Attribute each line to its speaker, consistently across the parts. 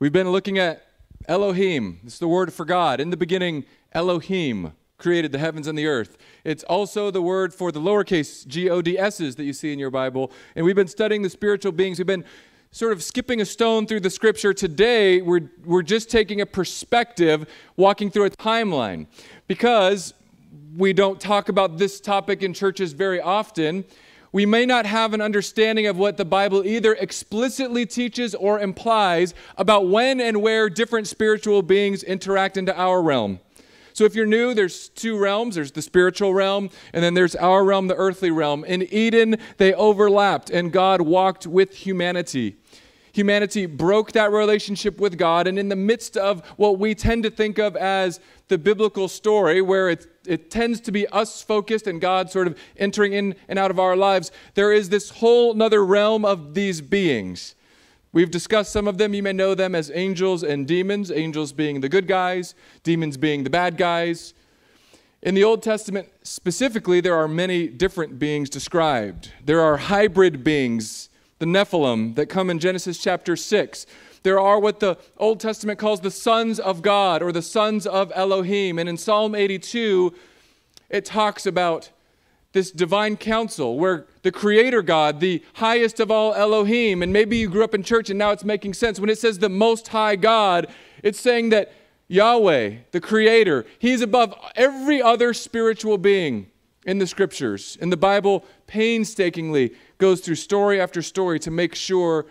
Speaker 1: We've been looking at Elohim. It's the word for God. In the beginning, Elohim created the heavens and the earth. It's also the word for the lowercase G O D S's that you see in your Bible. And we've been studying the spiritual beings. We've been sort of skipping a stone through the scripture. Today, we're, we're just taking a perspective, walking through a timeline. Because we don't talk about this topic in churches very often, we may not have an understanding of what the Bible either explicitly teaches or implies about when and where different spiritual beings interact into our realm. So if you're new, there's two realms. There's the spiritual realm, and then there's our realm, the earthly realm. In Eden, they overlapped, and God walked with humanity. Humanity broke that relationship with God, and in the midst of what we tend to think of as the biblical story, where it, it tends to be us focused and God sort of entering in and out of our lives, there is this whole other realm of these beings. We've discussed some of them. You may know them as angels and demons, angels being the good guys, demons being the bad guys. In the Old Testament specifically, there are many different beings described. There are hybrid beings, the Nephilim, that come in Genesis chapter 6. There are what the Old Testament calls the sons of God or the sons of Elohim. And in Psalm 82, it talks about this divine council where the creator God, the highest of all Elohim, and maybe you grew up in church and now it's making sense. When it says the most high God, it's saying that Yahweh, the creator, he's above every other spiritual being in the scriptures. And the Bible painstakingly goes through story after story to make sure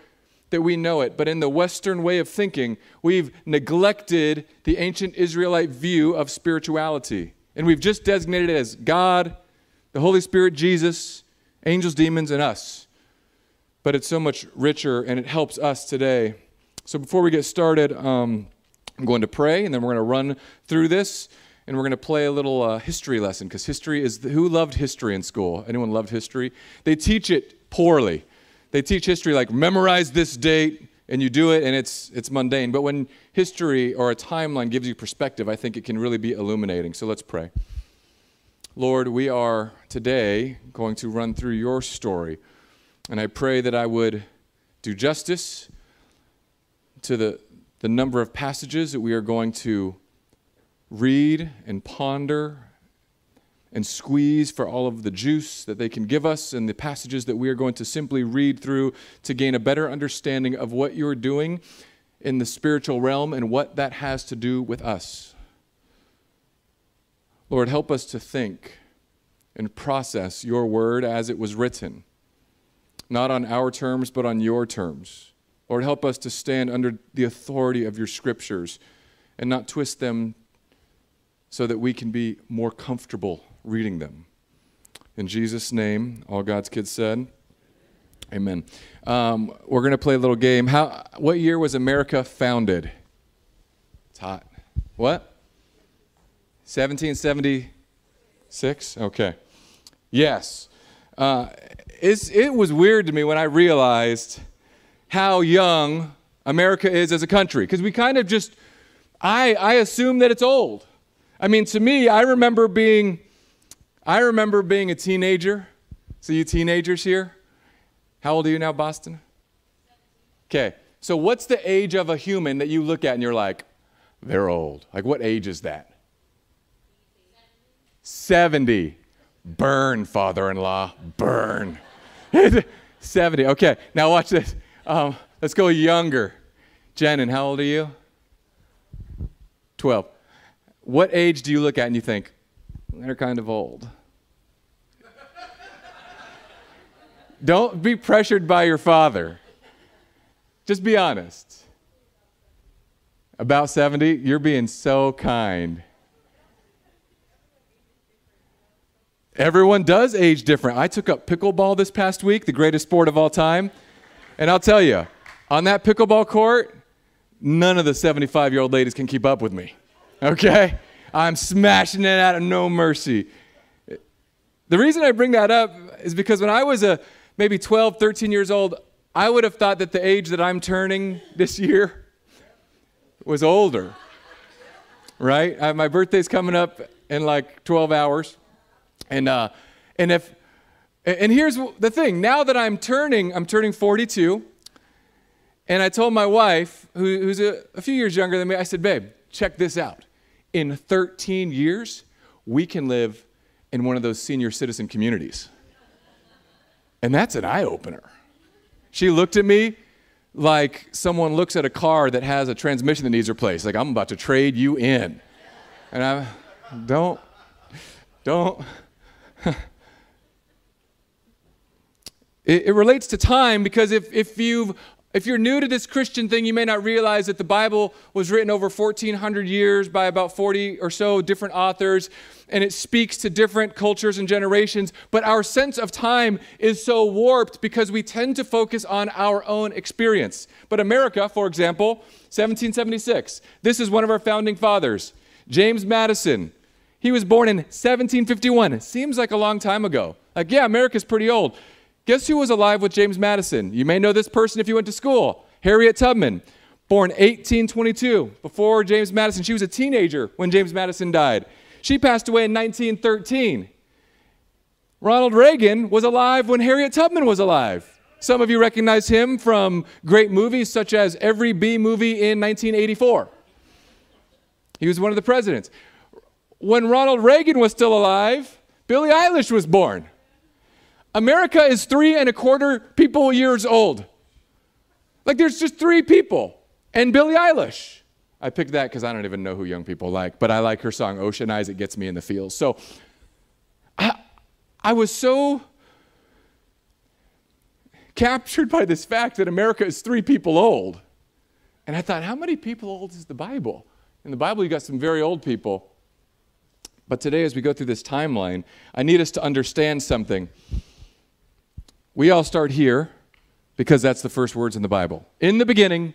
Speaker 1: that we know it. But in the Western way of thinking, we've neglected the ancient Israelite view of spirituality. And we've just designated it as God the Holy Spirit, Jesus, angels, demons, and us. But it's so much richer and it helps us today. So before we get started, um, I'm going to pray and then we're going to run through this and we're going to play a little uh, history lesson because history is the, who loved history in school? Anyone loved history? They teach it poorly. They teach history like memorize this date and you do it and it's it's mundane. But when history or a timeline gives you perspective, I think it can really be illuminating. So let's pray. Lord, we are today going to run through your story. And I pray that I would do justice to the, the number of passages that we are going to read and ponder and squeeze for all of the juice that they can give us and the passages that we are going to simply read through to gain a better understanding of what you're doing in the spiritual realm and what that has to do with us. Lord, help us to think and process your word as it was written, not on our terms, but on your terms. Lord, help us to stand under the authority of your scriptures and not twist them so that we can be more comfortable reading them. In Jesus' name, all God's kids said, Amen. Um, we're going to play a little game. How, what year was America founded? It's hot. What? 1776? Okay. Yes. Uh, it was weird to me when I realized how young America is as a country because we kind of just, I, I assume that it's old. I mean, to me, I remember being, I remember being a teenager. So you teenagers here? How old are you now, Boston? Okay. So what's the age of a human that you look at and you're like, they're old? Like, what age is that? 70. Burn, father in law, burn. 70. Okay, now watch this. Um, let's go younger. Jen, and how old are you? 12. What age do you look at and you think, they're kind of old? Don't be pressured by your father. Just be honest. About 70, you're being so kind. Everyone does age different. I took up pickleball this past week, the greatest sport of all time. And I'll tell you, on that pickleball court, none of the 75 year old ladies can keep up with me. Okay? I'm smashing it out of no mercy. The reason I bring that up is because when I was a maybe 12, 13 years old, I would have thought that the age that I'm turning this year was older. Right? I, my birthday's coming up in like 12 hours. And, uh, and if, and here's the thing now that I'm turning, I'm turning 42, And I told my wife, who, who's a, a few years younger than me, I said, babe, check this out. In 13 years, we can live in one of those senior citizen communities. And that's an eye opener. She looked at me like someone looks at a car that has a transmission that needs replaced. Like, I'm about to trade you in. And I don't, don't. it, it relates to time because if, if you've if you're new to this Christian thing, you may not realize that the Bible was written over 1,400 years by about 40 or so different authors, and it speaks to different cultures and generations. But our sense of time is so warped because we tend to focus on our own experience. But America, for example, 1776, this is one of our founding fathers, James Madison. He was born in 1751. It seems like a long time ago. Like, yeah, America's pretty old. Guess who was alive with James Madison? You may know this person if you went to school Harriet Tubman, born 1822, before James Madison. She was a teenager when James Madison died. She passed away in 1913. Ronald Reagan was alive when Harriet Tubman was alive. Some of you recognize him from great movies such as Every B movie in 1984. He was one of the presidents. When Ronald Reagan was still alive, Billie Eilish was born. America is three and a quarter people years old. Like there's just three people. And Billie Eilish. I picked that because I don't even know who young people like, but I like her song Ocean Eyes. It gets me in the feels. So I, I was so captured by this fact that America is three people old. And I thought, how many people old is the Bible? In the Bible, you got some very old people. But today, as we go through this timeline, I need us to understand something. We all start here because that's the first words in the Bible. In the beginning,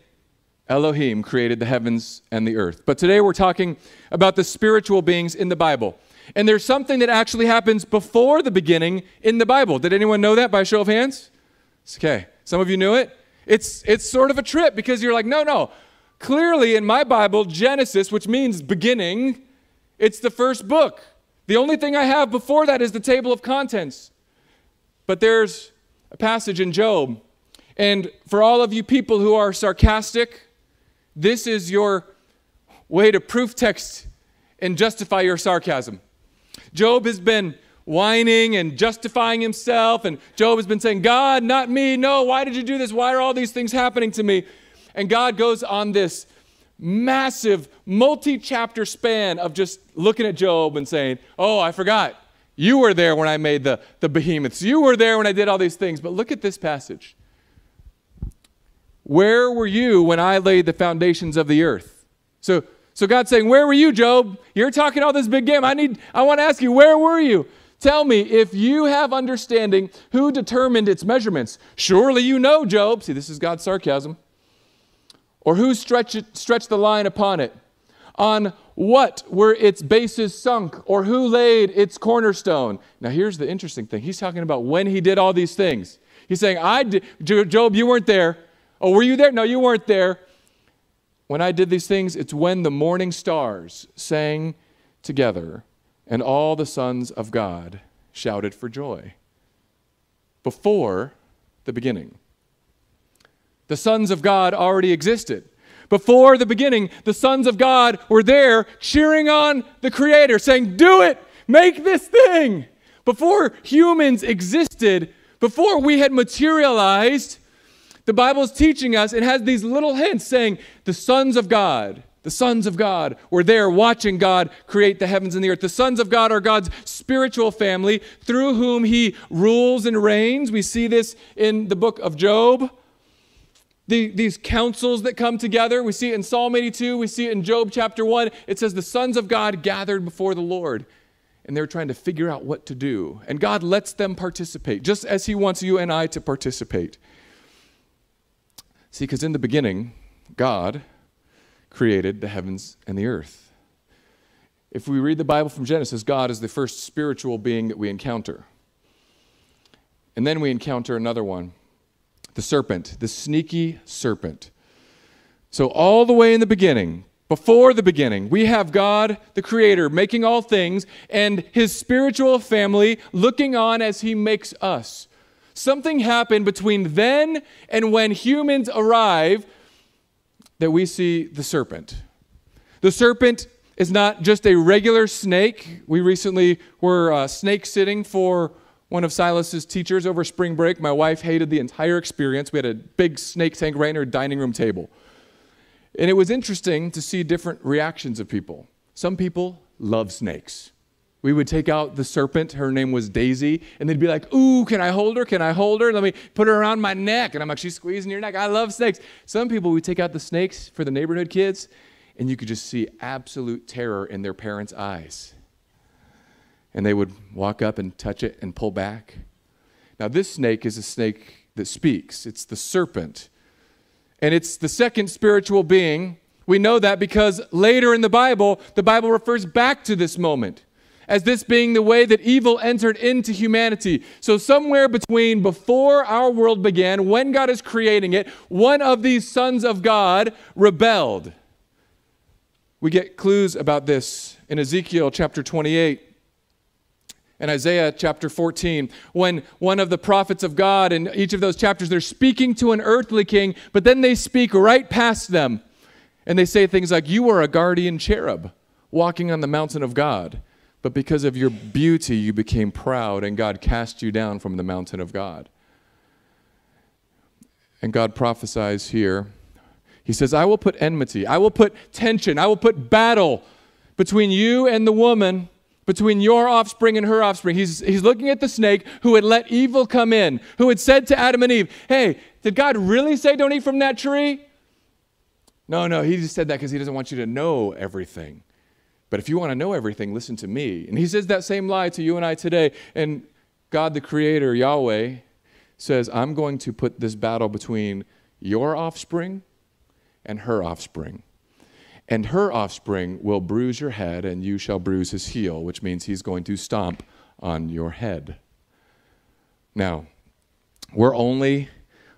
Speaker 1: Elohim created the heavens and the earth. But today we're talking about the spiritual beings in the Bible. And there's something that actually happens before the beginning in the Bible. Did anyone know that by show of hands? Okay. Some of you knew it. It's, it's sort of a trip because you're like, no, no. Clearly in my Bible, Genesis, which means beginning, it's the first book. The only thing I have before that is the table of contents. But there's passage in Job. And for all of you people who are sarcastic, this is your way to proof text and justify your sarcasm. Job has been whining and justifying himself, and Job has been saying, God, not me. No, why did you do this? Why are all these things happening to me? And God goes on this massive, multi chapter span of just looking at Job and saying, Oh, I forgot. You were there when I made the, the behemoths. You were there when I did all these things. But look at this passage. Where were you when I laid the foundations of the earth? So, so God's saying, Where were you, Job? You're talking all this big game. I need I want to ask you, where were you? Tell me, if you have understanding, who determined its measurements? Surely you know, Job. See, this is God's sarcasm. Or who stretched, stretched the line upon it? On what were its bases sunk, or who laid its cornerstone? Now, here's the interesting thing. He's talking about when he did all these things. He's saying, I did, Job, you weren't there. Oh, were you there? No, you weren't there. When I did these things, it's when the morning stars sang together and all the sons of God shouted for joy. Before the beginning. The sons of God already existed. Before the beginning, the sons of God were there cheering on the Creator, saying, Do it, make this thing. Before humans existed, before we had materialized, the Bible is teaching us, it has these little hints saying, The sons of God, the sons of God were there watching God create the heavens and the earth. The sons of God are God's spiritual family through whom He rules and reigns. We see this in the book of Job the, these councils that come together. We see it in Psalm 82, we see it in Job chapter 1. It says, The sons of God gathered before the Lord, and they're trying to figure out what to do. And God lets them participate, just as He wants you and I to participate. See, because in the beginning, God created the heavens and the earth. If we read the Bible from Genesis, God is the first spiritual being that we encounter. And then we encounter another one the serpent, the sneaky serpent. So, all the way in the beginning, before the beginning, we have God, the Creator, making all things, and His spiritual family looking on as He makes us. something happened between then and when humans arrive that we see the serpent. The serpent is not just a regular snake. We recently were uh, snake sitting for one of Silas's teachers over spring break. My wife hated the entire experience. We had a big snake tank right in our dining room table. And it was interesting to see different reactions of people. Some people love snakes. We would take out the serpent, her name was Daisy, and they'd be like, Ooh, can I hold her? Can I hold her? Let me put her around my neck. And I'm like, She's squeezing your neck. I love snakes. Some people, we take out the snakes for the neighborhood kids, and you could just see absolute terror in their parents' eyes. And they would walk up and touch it and pull back. Now, this snake is a snake that speaks, it's the serpent. And it's the second spiritual being. We know that because later in the Bible, the Bible refers back to this moment as this being the way that evil entered into humanity. So, somewhere between before our world began, when God is creating it, one of these sons of God rebelled. We get clues about this in Ezekiel chapter 28 and Isaiah chapter 14, when one of the prophets of God in each of those chapters, they're speaking to an earthly king, but then they speak right past them. And they say things like, You are a guardian cherub walking on the mountain of God, but because of your beauty, you became proud, and God cast you down from the mountain of God. And God prophesies here he says, I will put enmity, I will put tension, I will put battle between you and the woman, between your offspring and her offspring. He's, he's looking at the snake who had let evil come in, who had said to Adam and Eve, Hey, did God really say don't eat from that tree? No, no, he just said that because he doesn't want you to know everything. But if you want to know everything, listen to me. And he says that same lie to you and I today. And God, the Creator, Yahweh, says, I'm going to put this battle between your offspring and her offspring. And her offspring will bruise your head, and you shall bruise his heel, which means he's going to stomp on your head. Now, we're only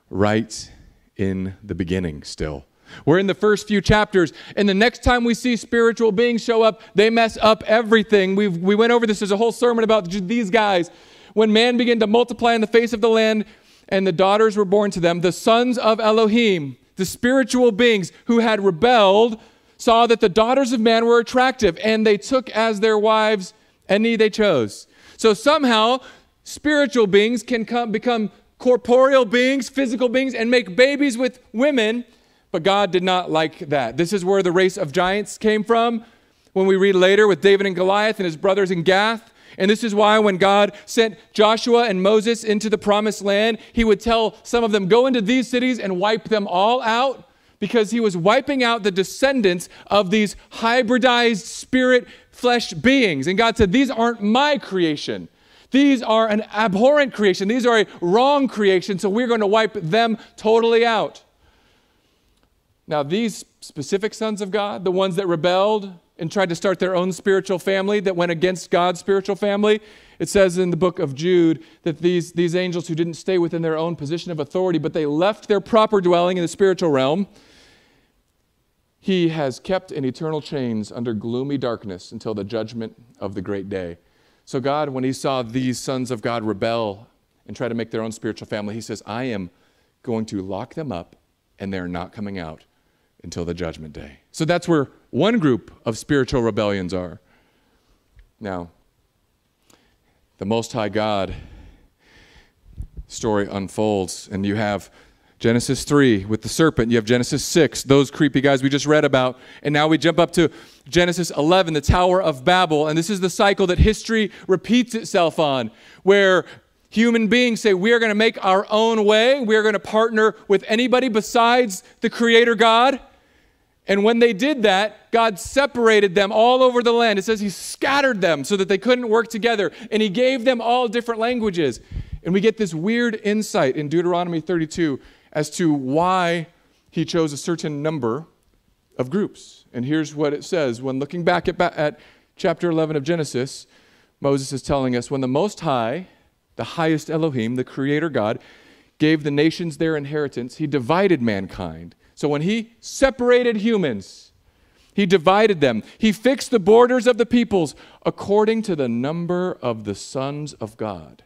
Speaker 1: right in the beginning still. We're in the first few chapters, and the next time we see spiritual beings show up, they mess up everything. we we went over this. There's a whole sermon about these guys. When man began to multiply in the face of the land, and the daughters were born to them, the sons of Elohim, the spiritual beings who had rebelled saw that the daughters of man were attractive and they took as their wives any they chose. So somehow, spiritual beings can come, become corporeal beings, physical beings, and make babies with women, but God did not like that. This is where the race of giants came from. When we read later with David and Goliath and his brothers in Gath, and this is why when God sent Joshua and Moses into the promised land, he would tell some of them, Go into these cities and wipe them all out, because he was wiping out the descendants of these hybridized spirit flesh beings. And God said, These aren't my creation. These are an abhorrent creation. These are a wrong creation, so we're going to wipe them totally out. Now, these specific sons of God, the ones that rebelled, and tried to start their own spiritual family that went against God's spiritual family. It says in the book of Jude that these, these angels who didn't stay within their own position of authority, but they left their proper dwelling in the spiritual realm, he has kept in eternal chains under gloomy darkness until the judgment of the great day. So, God, when he saw these sons of God rebel and try to make their own spiritual family, he says, I am going to lock them up and they're not coming out until the judgment day. So that's where one group of spiritual rebellions are. Now, the Most High God story unfolds, and you have Genesis 3 with the serpent, you have Genesis 6, those creepy guys we just read about, and now we jump up to Genesis 11, the Tower of Babel, and this is the cycle that history repeats itself on, where human beings say, We are going to make our own way, we are going to partner with anybody besides the Creator God. And when they did that, God separated them all over the land. It says He scattered them so that they couldn't work together. And He gave them all different languages. And we get this weird insight in Deuteronomy 32 as to why He chose a certain number of groups. And here's what it says when looking back at, at chapter 11 of Genesis, Moses is telling us when the Most High, the highest Elohim, the Creator God, gave the nations their inheritance, He divided mankind so when he separated humans, he divided them. He fixed the borders of the peoples according to the number of the sons of God.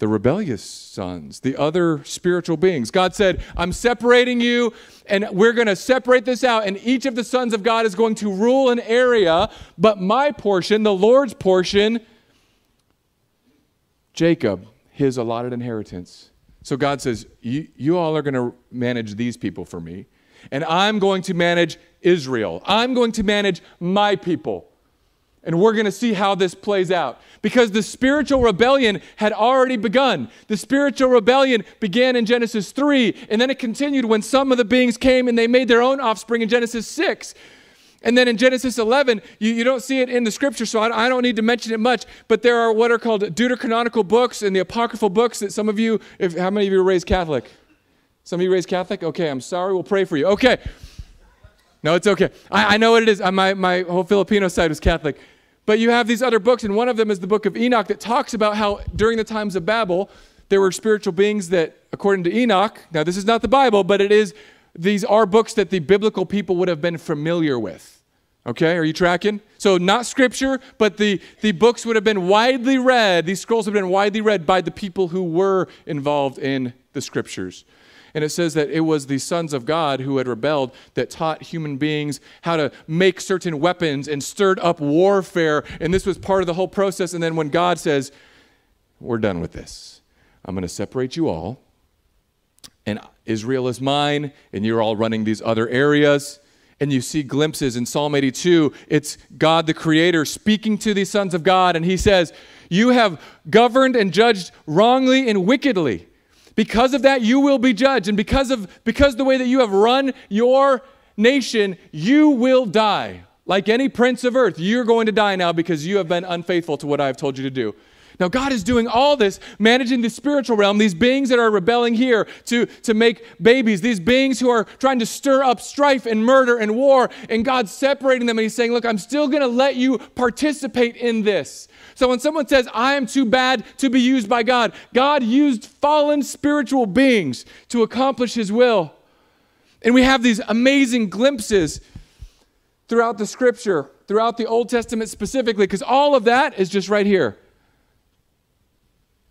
Speaker 1: the rebellious sons, the other spiritual beings. God said, I'm separating you, and we're going to separate this out, and each of the sons of God is going to rule an area, but my portion, the Lord's portion, Jacob, his allotted inheritance. So God says, You, all are going to manage these people for me, and I'm going to manage Israel. I'm going to manage my people. And we're going to see how this plays out. Because the spiritual rebellion had already begun. The spiritual rebellion began in Genesis 3, and then it continued when some of the beings came and they made their own offspring in Genesis 6. And then in Genesis 11, you, you don't see it in the scripture, so I, I don't need to mention it much, but there are what are called deuterocanonical books and the apocryphal books that some of you, if, how many of you were raised Catholic? Some of you raised Catholic? Okay, I'm sorry, we'll pray for you. Okay. No, it's okay. I, I know what it is. My, my whole Filipino side was Catholic. But you have these other books, and one of them is the book of Enoch that talks about how during the times of Babel, there were spiritual beings that, according to Enoch, now this is not the Bible, but it is, these are books that the biblical people would have been familiar with. Okay, are you tracking? So, not scripture, but the, the books would have been widely read, these scrolls have been widely read by the people who were involved in the scriptures. And it says that it was the sons of God who had rebelled that taught human beings how to make certain weapons and stirred up warfare. And this was part of the whole process. And then when God says, We're done with this, I'm going to separate you all. And Israel is mine, and you're all running these other areas. And you see glimpses in Psalm 82. It's God the Creator speaking to these sons of God, and He says, You have governed and judged wrongly and wickedly. Because of that, you will be judged. And because of because the way that you have run your nation, you will die. Like any prince of earth, you're going to die now because you have been unfaithful to what I have told you to do. Now, God is doing all this, managing the spiritual realm, these beings that are rebelling here to, to make babies, these beings who are trying to stir up strife and murder and war, and God's separating them, and He's saying, Look, I'm still going to let you participate in this. So when someone says, I am too bad to be used by God, God used fallen spiritual beings to accomplish His will. And we have these amazing glimpses throughout the scripture, throughout the Old Testament specifically, because all of that is just right here.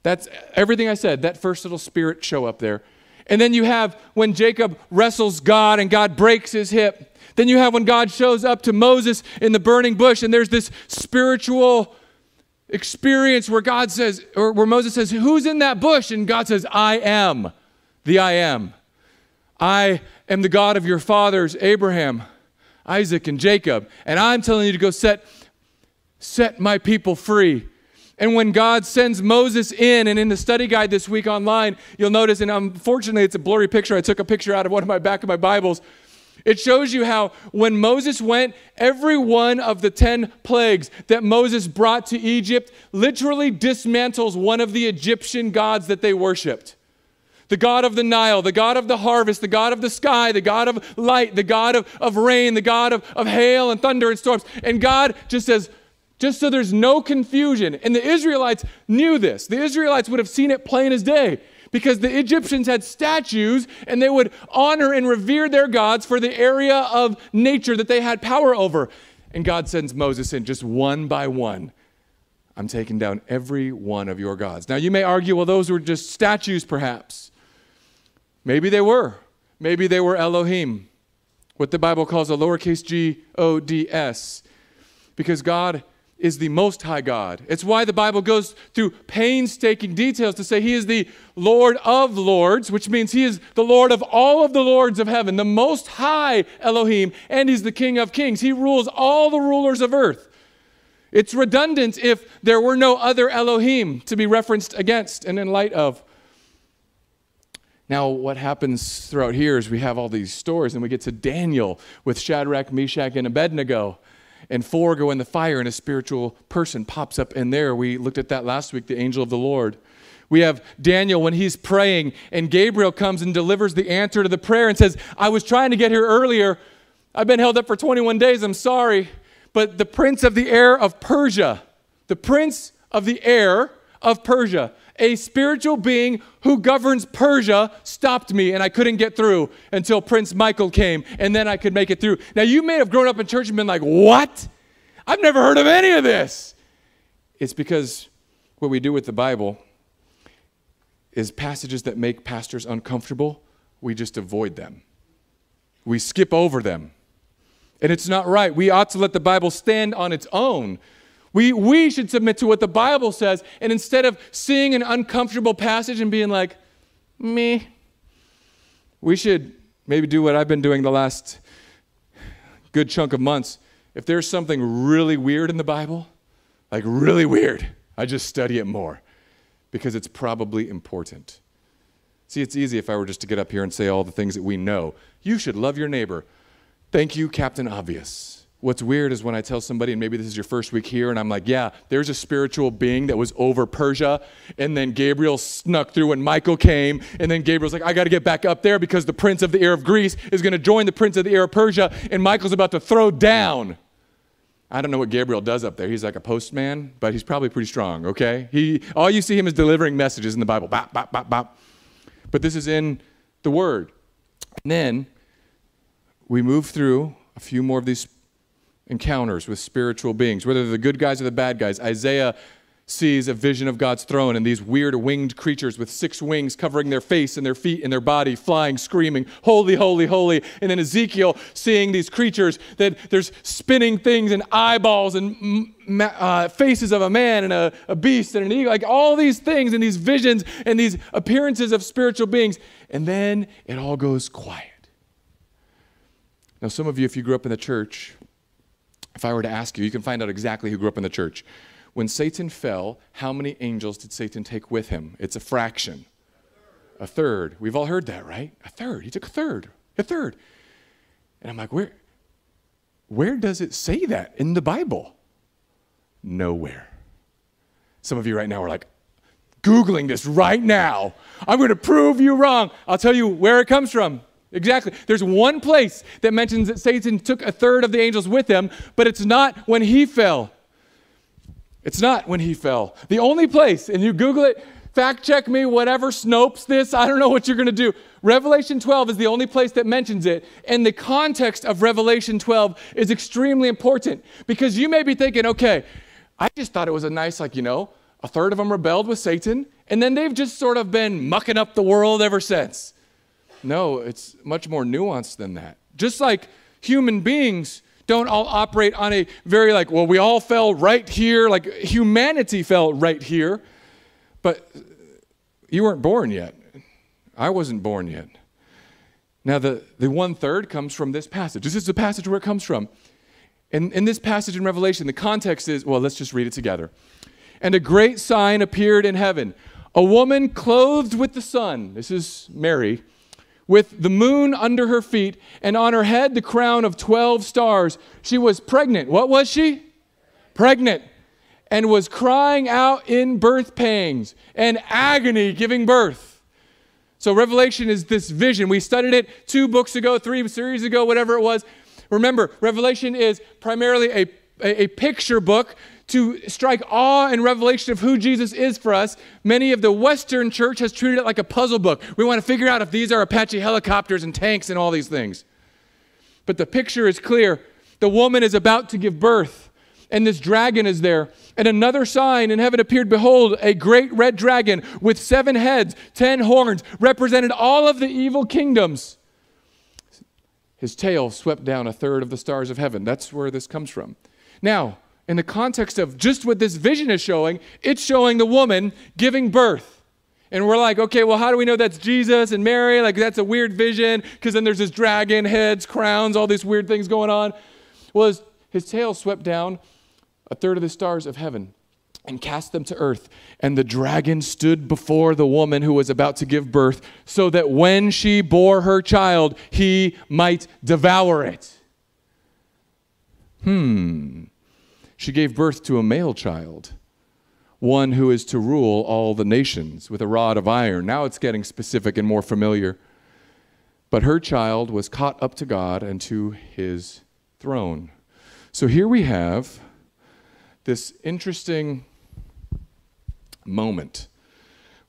Speaker 1: That's everything I said, that first little spirit show up there. And then you have when Jacob wrestles God and God breaks his hip. Then you have when God shows up to Moses in the burning bush and there's this spiritual experience where God says, or where Moses says, Who's in that bush? And God says, I am the I am. I am the God of your fathers, Abraham, Isaac, and Jacob. And I'm telling you to go set, set my people free. And when God sends Moses in, and in the study guide this week online, you'll notice, and unfortunately it's a blurry picture. I took a picture out of one of my back of my Bibles. It shows you how when Moses went, every one of the 10 plagues that Moses brought to Egypt literally dismantles one of the Egyptian gods that they worshiped. The God of the Nile, the God of the harvest, the God of the sky, the God of light, the God of, of rain, the God of, of hail and thunder and storms. And God just says, just so there's no confusion. And the Israelites knew this. The Israelites would have seen it plain as day because the Egyptians had statues and they would honor and revere their gods for the area of nature that they had power over. And God sends Moses in just one by one. I'm taking down every one of your gods. Now, you may argue, well, those were just statues, perhaps. Maybe they were. Maybe they were Elohim, what the Bible calls a lowercase g O D S, because God is the Most High God. It's why the Bible goes through painstaking details to say He is the Lord of Lords, which means He is the Lord of all of the Lords of heaven, the Most High Elohim, and He's the King of Kings. He rules all the rulers of earth. It's redundant if there were no other Elohim to be referenced against and in light of. Now, what happens throughout here is we have all these stories, and we get to Daniel with Shadrach, Meshach, and Abednego and four go in the fire, and a spiritual person pops up in there. We looked at that last week, the angel of the Lord. We have Daniel when he's praying, and Gabriel comes and delivers the answer to the prayer and says, I was trying to get here earlier. I've been held up for 21 days. I'm sorry. But the prince of the air of Persia, the prince of the air of Persia, a spiritual being who governs Persia stopped me and I couldn't get through until Prince Michael came and then I could make it through. Now, you may have grown up in church and been like, What? I've never heard of any of this. It's because what we do with the Bible is passages that make pastors uncomfortable, we just avoid them. We skip over them. And it's not right. We ought to let the Bible stand on its own. We, we should submit to what the Bible says. And instead of seeing an uncomfortable passage and being like, me, we should maybe do what I've been doing the last good chunk of months. If there's something really weird in the Bible, like really weird, I just study it more because it's probably important. See, it's easy if I were just to get up here and say all the things that we know. You should love your neighbor. Thank you, Captain Obvious. What's weird is when I tell somebody, and maybe this is your first week here, and I'm like, yeah, there's a spiritual being that was over Persia, and then Gabriel snuck through when Michael came, and then Gabriel's like, I got to get back up there because the prince of the air of Greece is going to join the prince of the air of Persia, and Michael's about to throw down. I don't know what Gabriel does up there. He's like a postman, but he's probably pretty strong, okay? He, all you see him is delivering messages in the Bible. Bop, bop, bop, bop. But this is in the Word. And then we move through a few more of these encounters with spiritual beings, whether they're the good guys or the bad guys. Isaiah sees a vision of God's throne and these weird winged creatures with six wings covering their face and their feet and their body, flying, screaming, Holy, holy, holy. And then Ezekiel seeing these creatures that there's spinning things and eyeballs and uh, faces of a man and a, a beast and an eagle, like all these things and these visions and these appearances of spiritual beings. And then it all goes quiet. Now, some of you, if you grew up in the church, if I were to ask you, you can find out exactly who grew up in the church. When Satan fell, how many angels did Satan take with him? It's a fraction. A third. We've all heard that, right? A third. He took a third. A third. And I'm like, where, where does it say that in the Bible? Nowhere. Some of you right now are like, Googling this right now. I'm going to prove you wrong. I'll tell you where it comes from. Exactly. There's one place that mentions that Satan took a third of the angels with him, but it's not when he fell. It's not when he fell. The only place, and you Google it, fact check me, whatever Snopes this, I don't know what you're going to do. Revelation 12 is the only place that mentions it. And the context of Revelation 12 is extremely important because you may be thinking, okay, I just thought it was a nice, like, you know, a third of them rebelled with Satan, and then they've just sort of been mucking up the world ever since. No, it's much more nuanced than that. Just like human beings don't all operate on a very like, well, we all fell right here, like humanity fell right here. But you weren't born yet. I wasn't born yet. Now, the, the one third comes from this passage. This is the passage where it comes from. In, in this passage in Revelation, the context is well, let's just read it together. And a great sign appeared in heaven a woman clothed with the sun. This is Mary with the moon under her feet, and on her head the crown of 12 stars. She was pregnant. What was she? Pregnant. And was crying out in birth pangs and agony giving birth. So, Revelation is this vision. We studied it two books ago, three series ago, whatever it was. Remember, Revelation is primarily a, a, a picture book to strike awe and revelation of who Jesus is for us, many of the Western church has treated it like a puzzle book. We want to figure out if these are Apache helicopters and tanks and all these things. But the picture is clear. The woman is about to give birth, and this dragon is there. And another sign in heaven appeared Behold, a great red dragon with seven heads, ten horns, represented all of the evil kingdoms. His tail swept down a third of the stars of heaven. That's where this comes from. Now, in the context of just what this vision is showing, it's showing the woman giving birth. And we're like, okay, well, how do we know that's Jesus and Mary? Like, that's a weird vision because then there's this dragon, heads, crowns, all these weird things going on. Well, his, his tail swept down a third of the stars of heaven and cast them to earth. And the dragon stood before the woman who was about to give birth, so that when she bore her child, he might devour it. Hmm she gave birth to a male child, one who is to rule all the nations with a rod of iron. Now it's getting specific and more familiar. But her child was caught up to God and to his throne. So here we have this interesting moment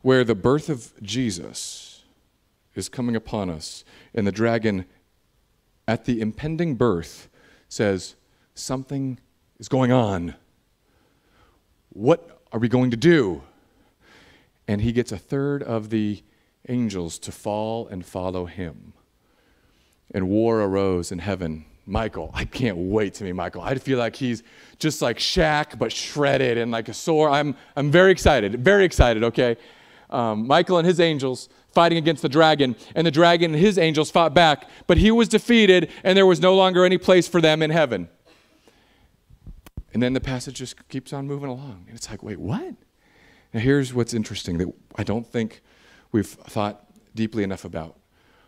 Speaker 1: where the birth of Jesus is coming upon us, and the dragon, at the impending birth, says, Something is going on? What are we going to do? and he gets a third of the angels to fall and follow him. And war arose in heaven. Michael, I can't wait to meet Michael. I feel like he's just like Shaq, but shredded and like a sore. I'm, I'm very excited, very excited, okay? Um, Michael and his angels fighting against the dragon, and the dragon and his angels fought back, but he was defeated, and there was no longer any place for them in heaven. And then the passage just keeps on moving along. And it's like, wait, what? Now, here's what's interesting that I don't think we've thought deeply enough about.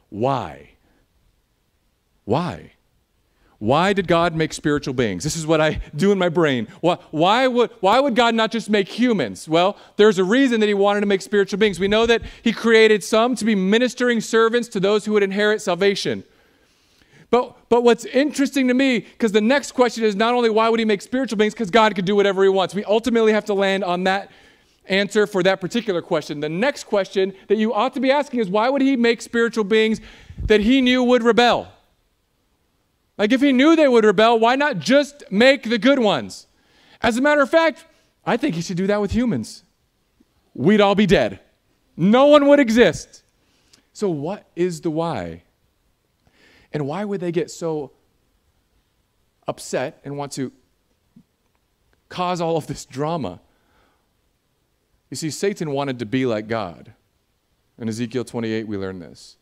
Speaker 1: Why? Why? Why did God make spiritual beings? This is what I do in my brain. Why, why, would, why would God not just make humans? Well, there's a reason that He wanted to make spiritual beings. We know that He created some to be ministering servants to those who would inherit salvation. But, but what's interesting to me, because the next question is not only why would He make spiritual beings, because God could do whatever He wants. We ultimately have to land on that answer for that particular question. The next question that you ought to be asking is why would He make spiritual beings that He knew would rebel? Like, if he knew they would rebel, why not just make the good ones? As a matter of fact, I think he should do that with humans. We'd all be dead, no one would exist. So, what is the why? And why would they get so upset and want to cause all of this drama? You see, Satan wanted to be like God. In Ezekiel 28, we learn this.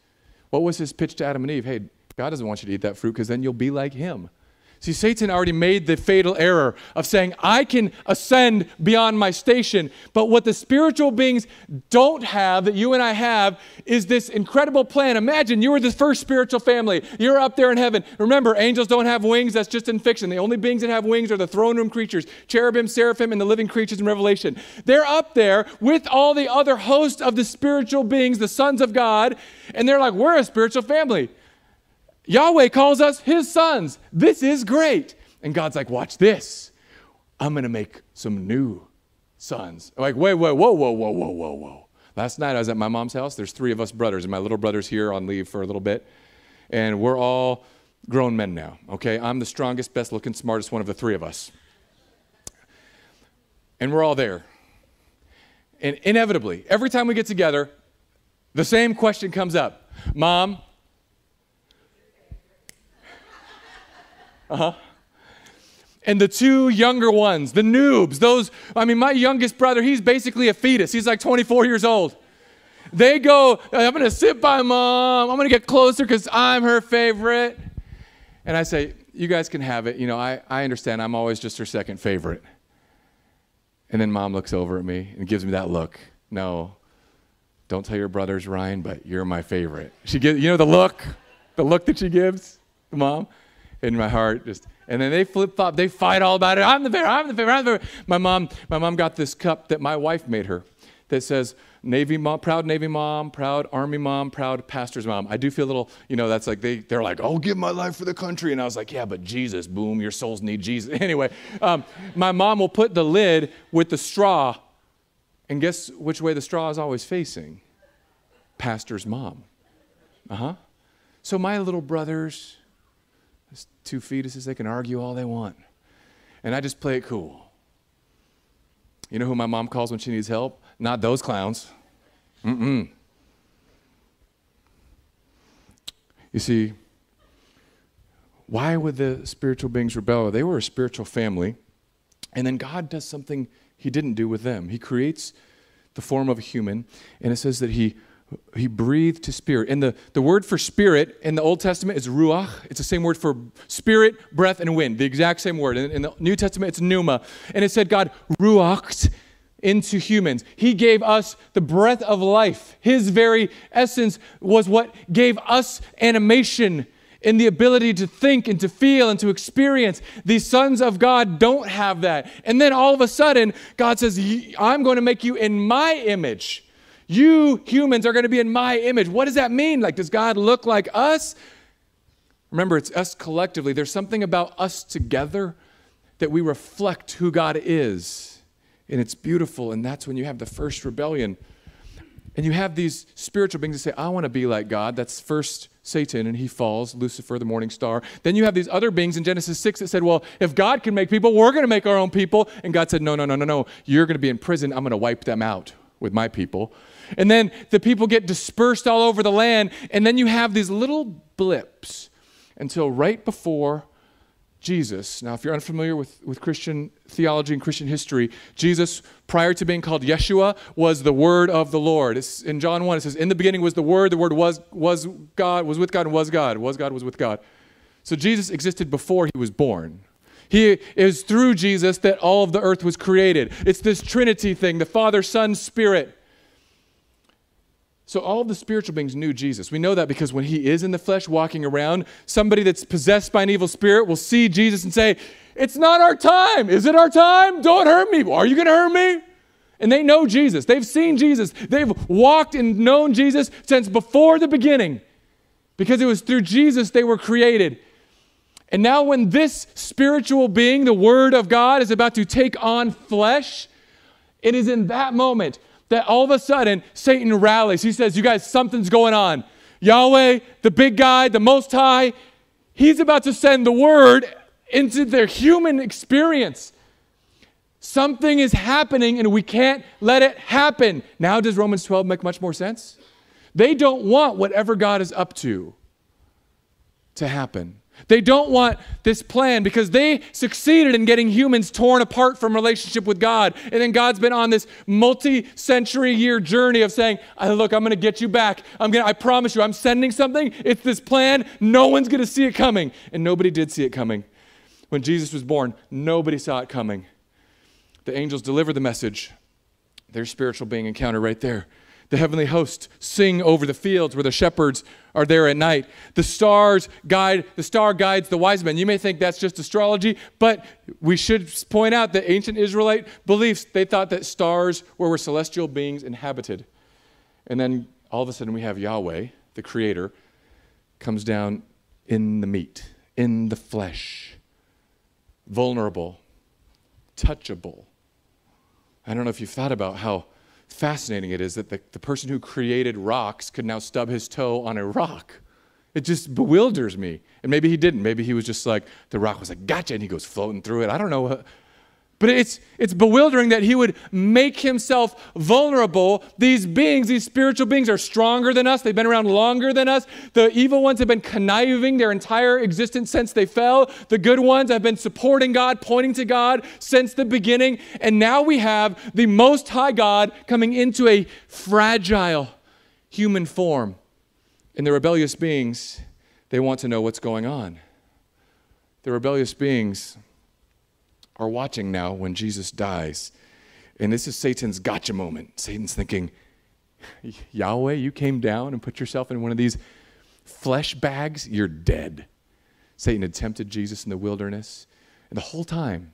Speaker 1: What was his pitch to Adam and Eve? Hey, God doesn't want you to eat that fruit because then you'll be like him. See, Satan already made the fatal error of saying, I can ascend beyond my station. But what the spiritual beings don't have, that you and I have, is this incredible plan. Imagine you were the first spiritual family. You're up there in heaven. Remember, angels don't have wings. That's just in fiction. The only beings that have wings are the throne room creatures cherubim, seraphim, and the living creatures in Revelation. They're up there with all the other hosts of the spiritual beings, the sons of God, and they're like, We're a spiritual family. Yahweh calls us his sons. This is great. And God's like, watch this. I'm going to make some new sons. I'm like, wait, wait, whoa, whoa, whoa, whoa, whoa, whoa. Last night I was at my mom's house. There's three of us brothers, and my little brother's here on leave for a little bit. And we're all grown men now, okay? I'm the strongest, best looking, smartest one of the three of us. And we're all there. And inevitably, every time we get together, the same question comes up Mom, Uh huh. And the two younger ones, the noobs, those, I mean, my youngest brother, he's basically a fetus. He's like 24 years old. They go, I'm going to sit by mom. I'm going to get closer because I'm her favorite. And I say, You guys can have it. You know, I, I understand. I'm always just her second favorite. And then mom looks over at me and gives me that look. No, don't tell your brothers, Ryan, but you're my favorite. She gives, you know, the look, the look that she gives, the mom in my heart. Just and then they flip flop. They fight all about it. I'm the favorite. I'm the favorite. I'm the favorite. My mom, my mom got this cup that my wife made her that says Navy mom, proud Navy mom, proud Army mom, proud pastor's mom. I do feel a little, you know, that's like they, they're like, I'll give my life for the country. And I was like, yeah, but Jesus, boom, your souls need Jesus. Anyway, um, my mom will put the lid with the straw, and guess which way the straw is always facing? Pastor's mom. Uh huh. So my little brothers, two fetuses, they can argue all they want. And I just play it cool. You know who my mom calls when she needs help? Not those clowns. Mm-mm. You see, why would the spiritual beings rebel? They were a spiritual family. And then God does something he didn't do with them. He creates the form of a human, and it says that he he breathed to spirit. And the, the word for spirit in the Old Testament is ruach. It's the same word for spirit, breath, and wind, the exact same word. In, in the New Testament, it's pneuma. And it said God ruached into humans. He gave us the breath of life. His very essence was what gave us animation and the ability to think and to feel and to experience. These sons of God don't have that. And then all of a sudden, God says, I'm going to make you in my image. You humans are going to be in my image. What does that mean? Like, does God look like us? Remember, it's us collectively. There's something about us together that we reflect who God is. And it's beautiful. And that's when you have the first rebellion. And you have these spiritual beings that say, I want to be like God. That's first Satan, and he falls, Lucifer, the morning star. Then you have these other beings in Genesis 6 that said, Well, if God can make people, we're going to make our own people. And God said, No, no, no, no, no. You're going to be in prison. I'm going to wipe them out. with my people. And then the people get dispersed all over the land, and then you have these little blips until right before Jesus. Now, if you're unfamiliar with, with Christian theology and Christian history, Jesus, prior to being called Yeshua, was the Word of the Lord. It's, in John 1, it says, In the beginning was the Word, the Word was, was God, was with God, and was God. Was God, was with God. So Jesus existed before he was born. He is through Jesus that all of the earth was created. It's this Trinity thing the Father, Son, Spirit. So all the spiritual beings knew Jesus. We know that because when he is in the flesh walking around, somebody that's possessed by an evil spirit will see Jesus and say, It's not our time. Is it our time? Don't hurt me. Are you going to hurt me? And they know Jesus. They've seen Jesus. They've walked and known Jesus since before the beginning because it was through Jesus they were created. And now, when this spiritual being, the Word of God, is about to take on flesh, it is in that moment that all of a sudden Satan rallies. He says, You guys, something's going on. Yahweh, the big guy, the Most High, he's about to send the word into their human experience. Something is happening and we can't let it happen. Now, does Romans 12 make much more sense? They don't want whatever God is up to to happen. They don't want this plan because they succeeded in getting humans torn apart from relationship with God. And then God's been on this multi-century year journey of saying, "Look, I'm going to get you back. I'm going to I promise you, I'm sending something. It's this plan. No one's going to see it coming." And nobody did see it coming. When Jesus was born, nobody saw it coming. The angels deliver the message. Their spiritual being encounter right there the heavenly host sing over the fields where the shepherds are there at night. The stars guide, the star guides the wise men. You may think that's just astrology, but we should point out that ancient Israelite beliefs, they thought that stars were where celestial beings inhabited. And then all of a sudden we have Yahweh, the creator, comes down in the meat, in the flesh, vulnerable, touchable. I don't know if you've thought about how fascinating it is that the, the person who created rocks could now stub his toe on a rock. It just bewilders me. And maybe he didn't. Maybe he was just like, the rock was like, gotcha, and he goes floating through it. I don't know. But it's, it's bewildering that he would make himself vulnerable. These beings, these spiritual beings, are stronger than us. They've been around longer than us. The evil ones have been conniving their entire existence since they fell. The good ones have been supporting God, pointing to God since the beginning. And now we have the Most High God coming into a fragile human form. And the rebellious beings, they want to know what's going on. The rebellious beings, are watching now when Jesus dies. And this is Satan's gotcha moment. Satan's thinking, Yahweh, you came down and put yourself in one of these flesh bags, you're dead. Satan had tempted Jesus in the wilderness. And the whole time,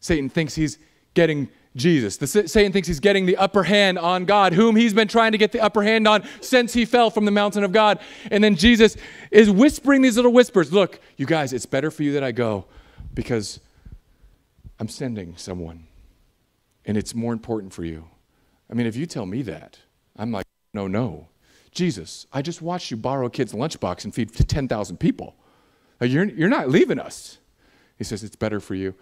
Speaker 1: Satan thinks he's getting Jesus. The, Satan thinks he's getting the upper hand on God, whom he's been trying to get the upper hand on since he fell from the mountain of God. And then Jesus is whispering these little whispers Look, you guys, it's better for you that I go because I'm sending someone, and it's more important for you. I mean, if you tell me that, I'm like, no, no. Jesus, I just watched you borrow a kid's lunchbox and feed 10,000 people. You're, you're not leaving us. He says, it's better for you.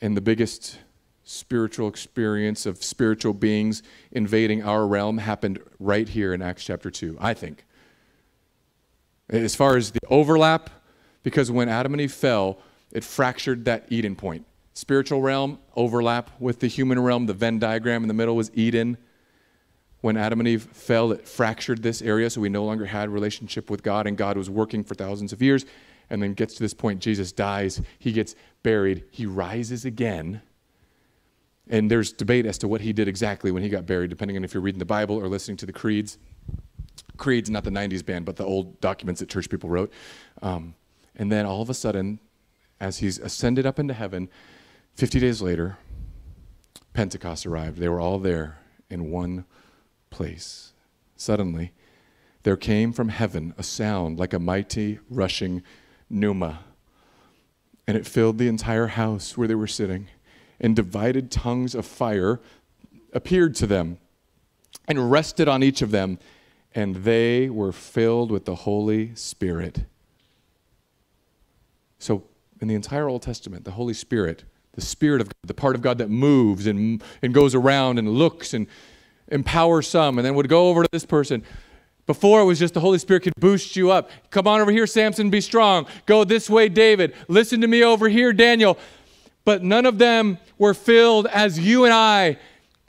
Speaker 1: And the biggest spiritual experience of spiritual beings invading our realm happened right here in Acts chapter 2, I think. As far as the overlap, because when Adam and Eve fell, it fractured that Eden point spiritual realm overlap with the human realm. The Venn diagram in the middle was Eden. When Adam and Eve fell, it fractured this area, so we no longer had relationship with God, and God was working for thousands of years. And then gets to this point, Jesus dies, he gets buried, he rises again. And there's debate as to what he did exactly when he got buried, depending on if you're reading the Bible or listening to the creeds. Creeds, not the 90s band, but the old documents that church people wrote. Um, and then all of a sudden, as he's ascended up into heaven, 50 days later, Pentecost arrived. They were all there in one place. Suddenly, there came from heaven a sound like a mighty rushing pneuma, and it filled the entire house where they were sitting. And divided tongues of fire appeared to them and rested on each of them, and they were filled with the Holy Spirit. So, in the entire Old Testament, the Holy Spirit the Spirit of God, the part of God that moves and, and goes around and looks and empowers some, and then would go over to this person. Before it was just the Holy Spirit could boost you up. Come on over here, Samson, be strong. Go this way, David. Listen to me over here, Daniel. But none of them were filled as you and I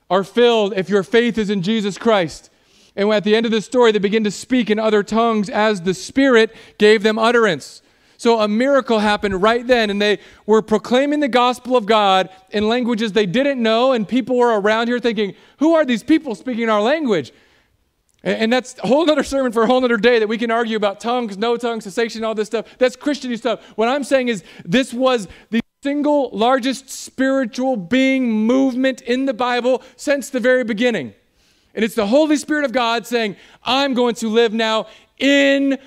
Speaker 1: are filled if your faith is in Jesus Christ. And at the end of the story, they begin to speak in other tongues as the Spirit gave them utterance. So a miracle happened right then, and they were proclaiming the gospel of God in languages they didn't know, and people were around here thinking, Who are these people speaking our language? And that's a whole other sermon for a whole other day that we can argue about tongues, no tongues, cessation, all this stuff. That's Christian stuff. What I'm saying is, this was the single largest spiritual being movement in the Bible since the very beginning. And it's the Holy Spirit of God saying, I'm going to live now in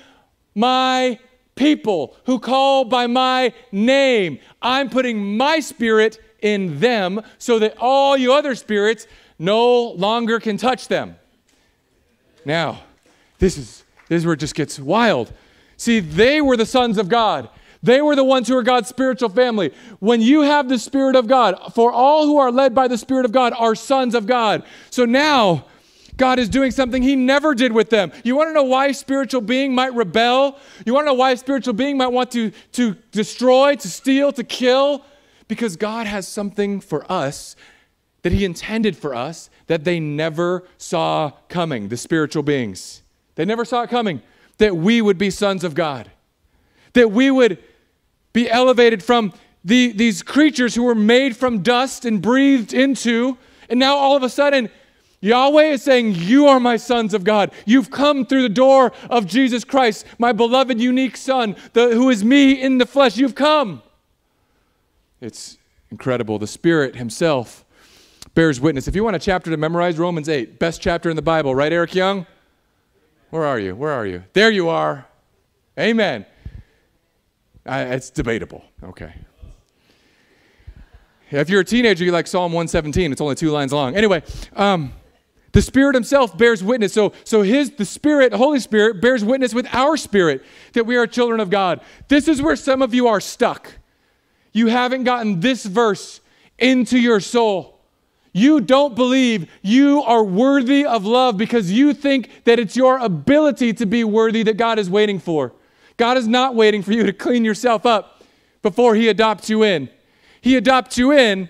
Speaker 1: my people who call by my name. I'm putting my spirit in them so that all you other spirits no longer can touch them. Now, this is this is where it just gets wild. See, they were the sons of God. They were the ones who are God's spiritual family. When you have the Spirit of God, for all who are led by the Spirit of God are sons of God. So now God is doing something he never did with them. You want to know why spiritual being might rebel? You want to know why a spiritual being might want to, to destroy, to steal, to kill? Because God has something for us that he intended for us that they never saw coming, the spiritual beings. They never saw it coming, that we would be sons of God, that we would be elevated from the, these creatures who were made from dust and breathed into, and now all of a sudden, Yahweh is saying, You are my sons of God. You've come through the door of Jesus Christ, my beloved, unique Son, the, who is me in the flesh. You've come. It's incredible. The Spirit Himself bears witness. If you want a chapter to memorize, Romans 8, best chapter in the Bible, right, Eric Young? Where are you? Where are you? There you are. Amen. I, it's debatable. Okay. If you're a teenager, you like Psalm 117. It's only two lines long. Anyway, um, the Spirit Himself bears witness. So, so His the Spirit, Holy Spirit, bears witness with our spirit that we are children of God. This is where some of you are stuck. You haven't gotten this verse into your soul. You don't believe you are worthy of love because you think that it's your ability to be worthy that God is waiting for. God is not waiting for you to clean yourself up before He adopts you in. He adopts you in,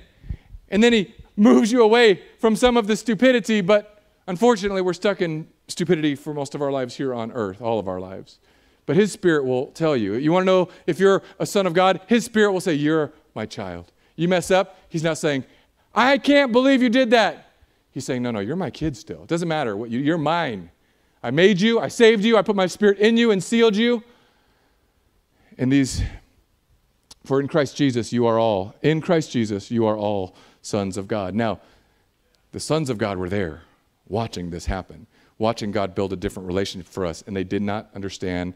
Speaker 1: and then He moves you away from some of the stupidity, but unfortunately, we're stuck in stupidity for most of our lives here on earth, all of our lives. But His Spirit will tell you. You want to know if you're a son of God? His Spirit will say, You're my child. You mess up, He's not saying, I can't believe you did that. He's saying, No, no, you're my kid still. It doesn't matter. What you, you're mine. I made you, I saved you, I put my Spirit in you and sealed you. And these, for in Christ Jesus, you are all, in Christ Jesus, you are all sons of God. Now, the sons of God were there watching this happen, watching God build a different relationship for us, and they did not understand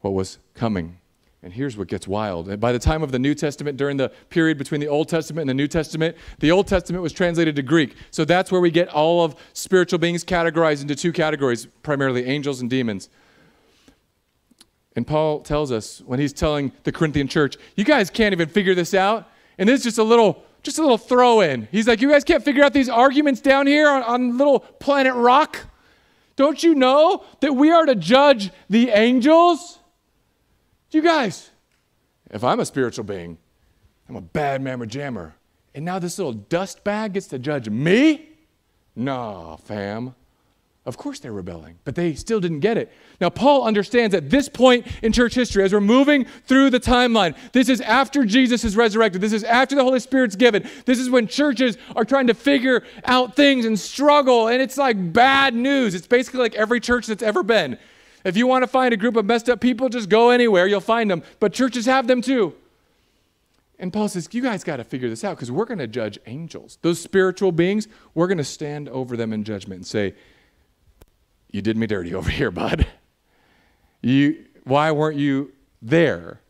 Speaker 1: what was coming. And here's what gets wild. By the time of the New Testament, during the period between the Old Testament and the New Testament, the Old Testament was translated to Greek. So that's where we get all of spiritual beings categorized into two categories, primarily angels and demons. And Paul tells us when he's telling the Corinthian church, you guys can't even figure this out. And this is just a little just a little throw in. He's like, You guys can't figure out these arguments down here on, on little planet rock? Don't you know that we are to judge the angels? You guys, if I'm a spiritual being, I'm a bad mammer jammer, and now this little dust bag gets to judge me? Nah, fam. Of course they're rebelling, but they still didn't get it. Now, Paul understands at this point in church history, as we're moving through the timeline, this is after Jesus is resurrected. This is after the Holy Spirit's given. This is when churches are trying to figure out things and struggle, and it's like bad news. It's basically like every church that's ever been. If you want to find a group of messed up people, just go anywhere, you'll find them. But churches have them too. And Paul says, You guys got to figure this out because we're going to judge angels. Those spiritual beings, we're going to stand over them in judgment and say, you did me dirty over here, bud. You, why weren't you there?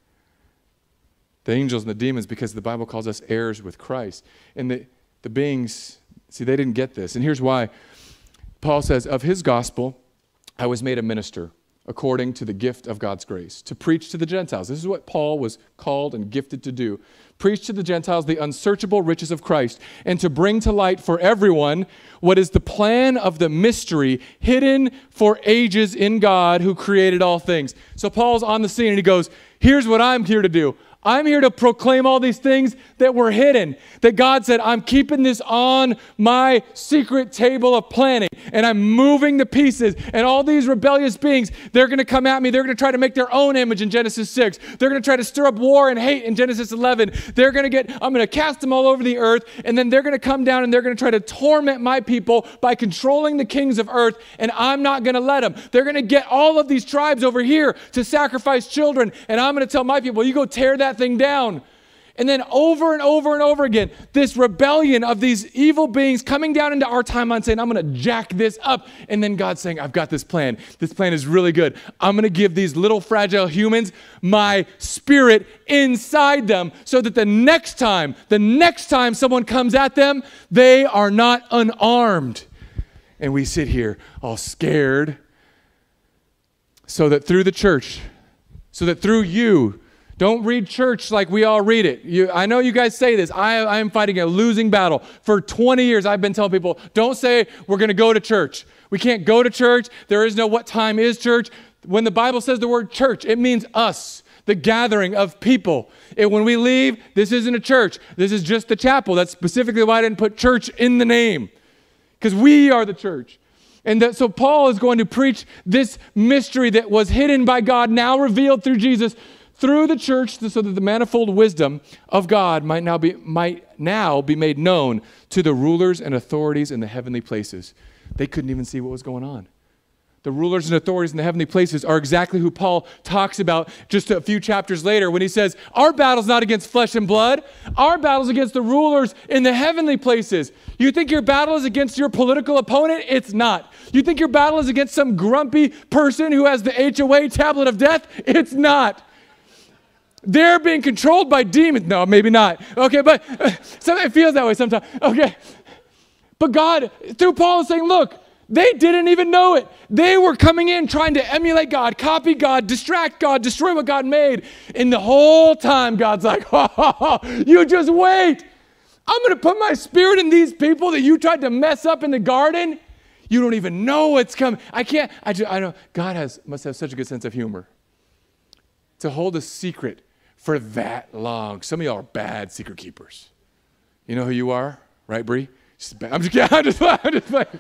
Speaker 1: The angels and the demons, because the Bible calls us heirs with Christ. And the, the beings, see, they didn't get this. And here's why Paul says, Of his gospel, I was made a minister, according to the gift of God's grace, to preach to the Gentiles. This is what Paul was called and gifted to do. Preach to the Gentiles the unsearchable riches of Christ, and to bring to light for everyone what is the plan of the mystery hidden for ages in God who created all things. So Paul's on the scene and he goes, Here's what I'm here to do. I'm here to proclaim all these things that were hidden. That God said, I'm keeping this on my secret table of planning and I'm moving the pieces. And all these rebellious beings, they're going to come at me. They're going to try to make their own image in Genesis 6. They're going to try to stir up war and hate in Genesis 11. They're going to get, I'm going to cast them all over the earth. And then they're going to come down and they're going to try to torment my people by controlling the kings of earth. And I'm not going to let them. They're going to get all of these tribes over here to sacrifice children. And I'm going to tell my people, you go tear that thing down. And then over and over and over again, this rebellion of these evil beings coming down into our timeline saying, I'm going to jack this up. And then God saying, I've got this plan. This plan is really good. I'm going to give these little fragile humans my spirit inside them so that the next time, the next time someone comes at them, they are not unarmed. And we sit here all scared so that through the church, so that through you, don't read church like we all read it. You, I know you guys say this. I, I am fighting a losing battle. For 20 years, I've been telling people don't say we're going to go to church. We can't go to church. There is no what time is church. When the Bible says the word church, it means us, the gathering of people. And when we leave, this isn't a church. This is just the chapel. That's specifically why I didn't put church in the name, because we are the church. And that, so Paul is going to preach this mystery that was hidden by God, now revealed through Jesus through the church so that the manifold wisdom of God might now be, might now be made known to the rulers and authorities in the heavenly places. They couldn't even see what was going on. The rulers and authorities in the heavenly places are exactly who Paul talks about just a few chapters later when he says, Our battle's not against flesh and blood. Our battle's against the rulers in the heavenly places. You think your battle is against your political opponent? It's not. You think your battle is against some grumpy person who has the HOA tablet of death? It's not. They're being controlled by demons. No, maybe not. Okay, but uh, it feels that way sometimes. Okay. But God, through Paul, is saying, look, they didn't even know it. They were coming in trying to emulate God, copy God, distract God, destroy what God made. And the whole time, God's like, oh, you just wait. I'm going to put my spirit in these people that you tried to mess up in the garden. You don't even know what's coming. I can't, I, just, I know, God has, must have such a good sense of humor to hold a secret for that long. Some of y'all are bad secret keepers. You know who you are, right, Bree? I'm just kidding. I'm just, I'm just like,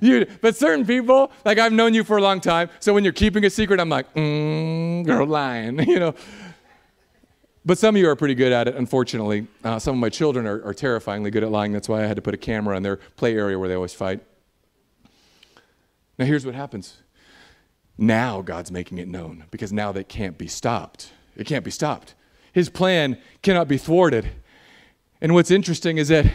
Speaker 1: you, but certain people, like I've known you for a long time, so when you're keeping a secret, I'm like, mm, girl, lying, you know. But some of you are pretty good at it, unfortunately. Uh, some of my children are, are terrifyingly good at lying. That's why I had to put a camera in their play area where they always fight. Now, here's what happens. Now God's making it known because now they can't be stopped. It can't be stopped. His plan cannot be thwarted. And what's interesting is that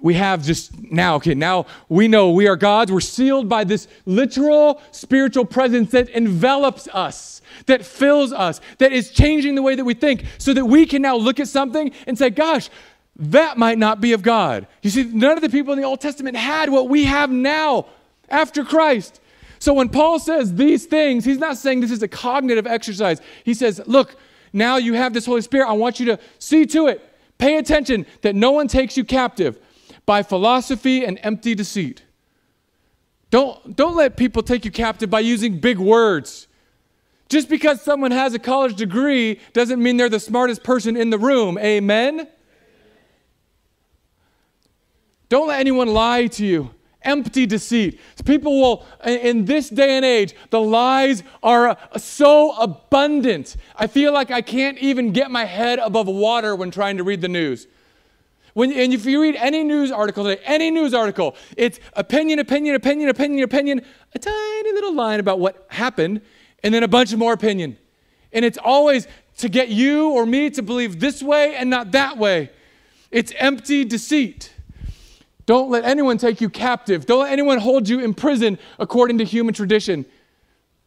Speaker 1: we have just now, okay, now we know we are God's. We're sealed by this literal spiritual presence that envelops us, that fills us, that is changing the way that we think, so that we can now look at something and say, gosh, that might not be of God. You see, none of the people in the Old Testament had what we have now after Christ. So when Paul says these things, he's not saying this is a cognitive exercise. He says, look, now you have this Holy Spirit. I want you to see to it. Pay attention that no one takes you captive by philosophy and empty deceit. Don't, don't let people take you captive by using big words. Just because someone has a college degree doesn't mean they're the smartest person in the room. Amen? Don't let anyone lie to you empty deceit. People will, in this day and age, the lies are so abundant. I feel like I can't even get my head above water when trying to read the news. When, and if you read any news article today, any news article, it's opinion, opinion, opinion, opinion, opinion, a tiny little line about what happened, and then a bunch of more opinion. And it's always to get you or me to believe this way and not that way. It's empty deceit. Don't let anyone take you captive. Don't let anyone hold you in prison according to human tradition.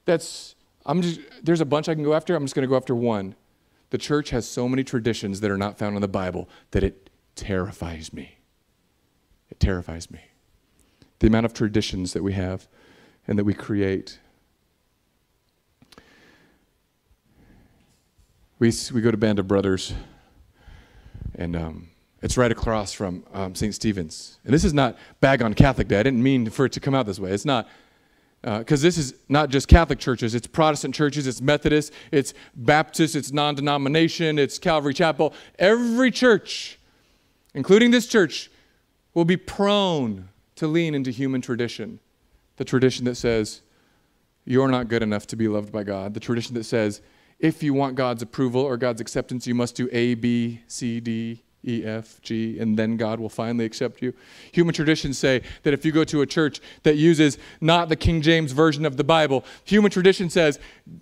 Speaker 1: That's, I'm just, there's a bunch I can go after. I'm just going to go after one. The church has so many traditions that are not found in the Bible that it terrifies me. It terrifies me. The amount of traditions that we have and that we create. We, we go to Band of Brothers, and um, it's right across from um, St. Stephen's. And this is not bag on Catholic Day. I didn't mean for it to come out this way. It's not, because uh, this is not just Catholic churches, it's Protestant churches, it's Methodist, it's Baptist, it's non denomination, it's Calvary Chapel. Every church, including this church, will be prone to lean into human tradition. The tradition that says, you're not good enough to be loved by God. The tradition that says, if you want God's approval or God's acceptance, you must do A, B, C, D, E, F, G, and then God will finally accept you. Human traditions say that if you go to a church that uses not the King James version of the Bible, human tradition says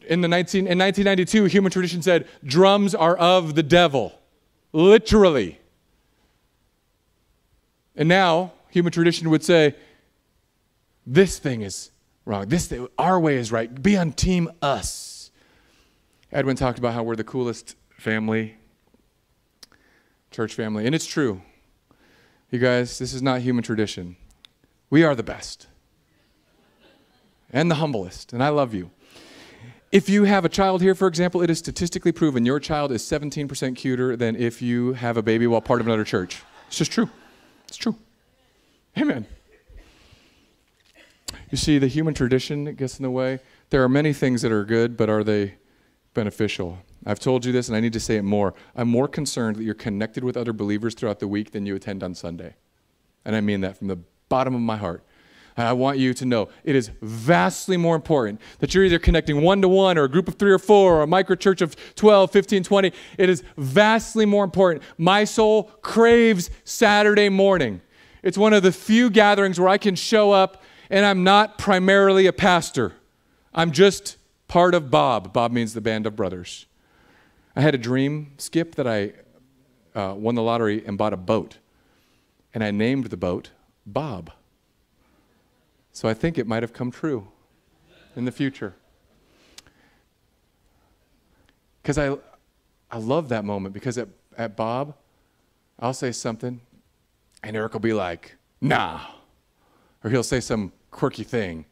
Speaker 1: in, the 19, in 1992, human tradition said drums are of the devil. Literally. And now, human tradition would say this thing is wrong. This thing, our way is right. Be on team us. Edwin talked about how we're the coolest family, church family, and it's true. You guys, this is not human tradition. We are the best and the humblest, and I love you. If you have a child here, for example, it is statistically proven your child is 17% cuter than if you have a baby while part of another church. It's just true. It's true. Amen. You see, the human tradition gets in the way. There are many things that are good, but are they beneficial. I've told you this and I need to say it more. I'm more concerned that you're connected with other believers throughout the week than you attend on Sunday. And I mean that from the bottom of my heart. I want you to know it is vastly more important that you're either connecting one to one or a group of three or four or a micro church of 12, 15, 20. It is vastly more important. My soul craves Saturday morning. It's one of the few gatherings where I can show up and I'm not primarily a pastor. I'm just part of Bob. Bob means the band of brothers. I had a dream, Skip, that I uh, won the lottery and bought a boat. And I named the boat Bob. So I think it might have come true in the future. Because I, I love that moment because at, at Bob, I'll say something and Eric will be like, nah. Or he'll say some quirky thing.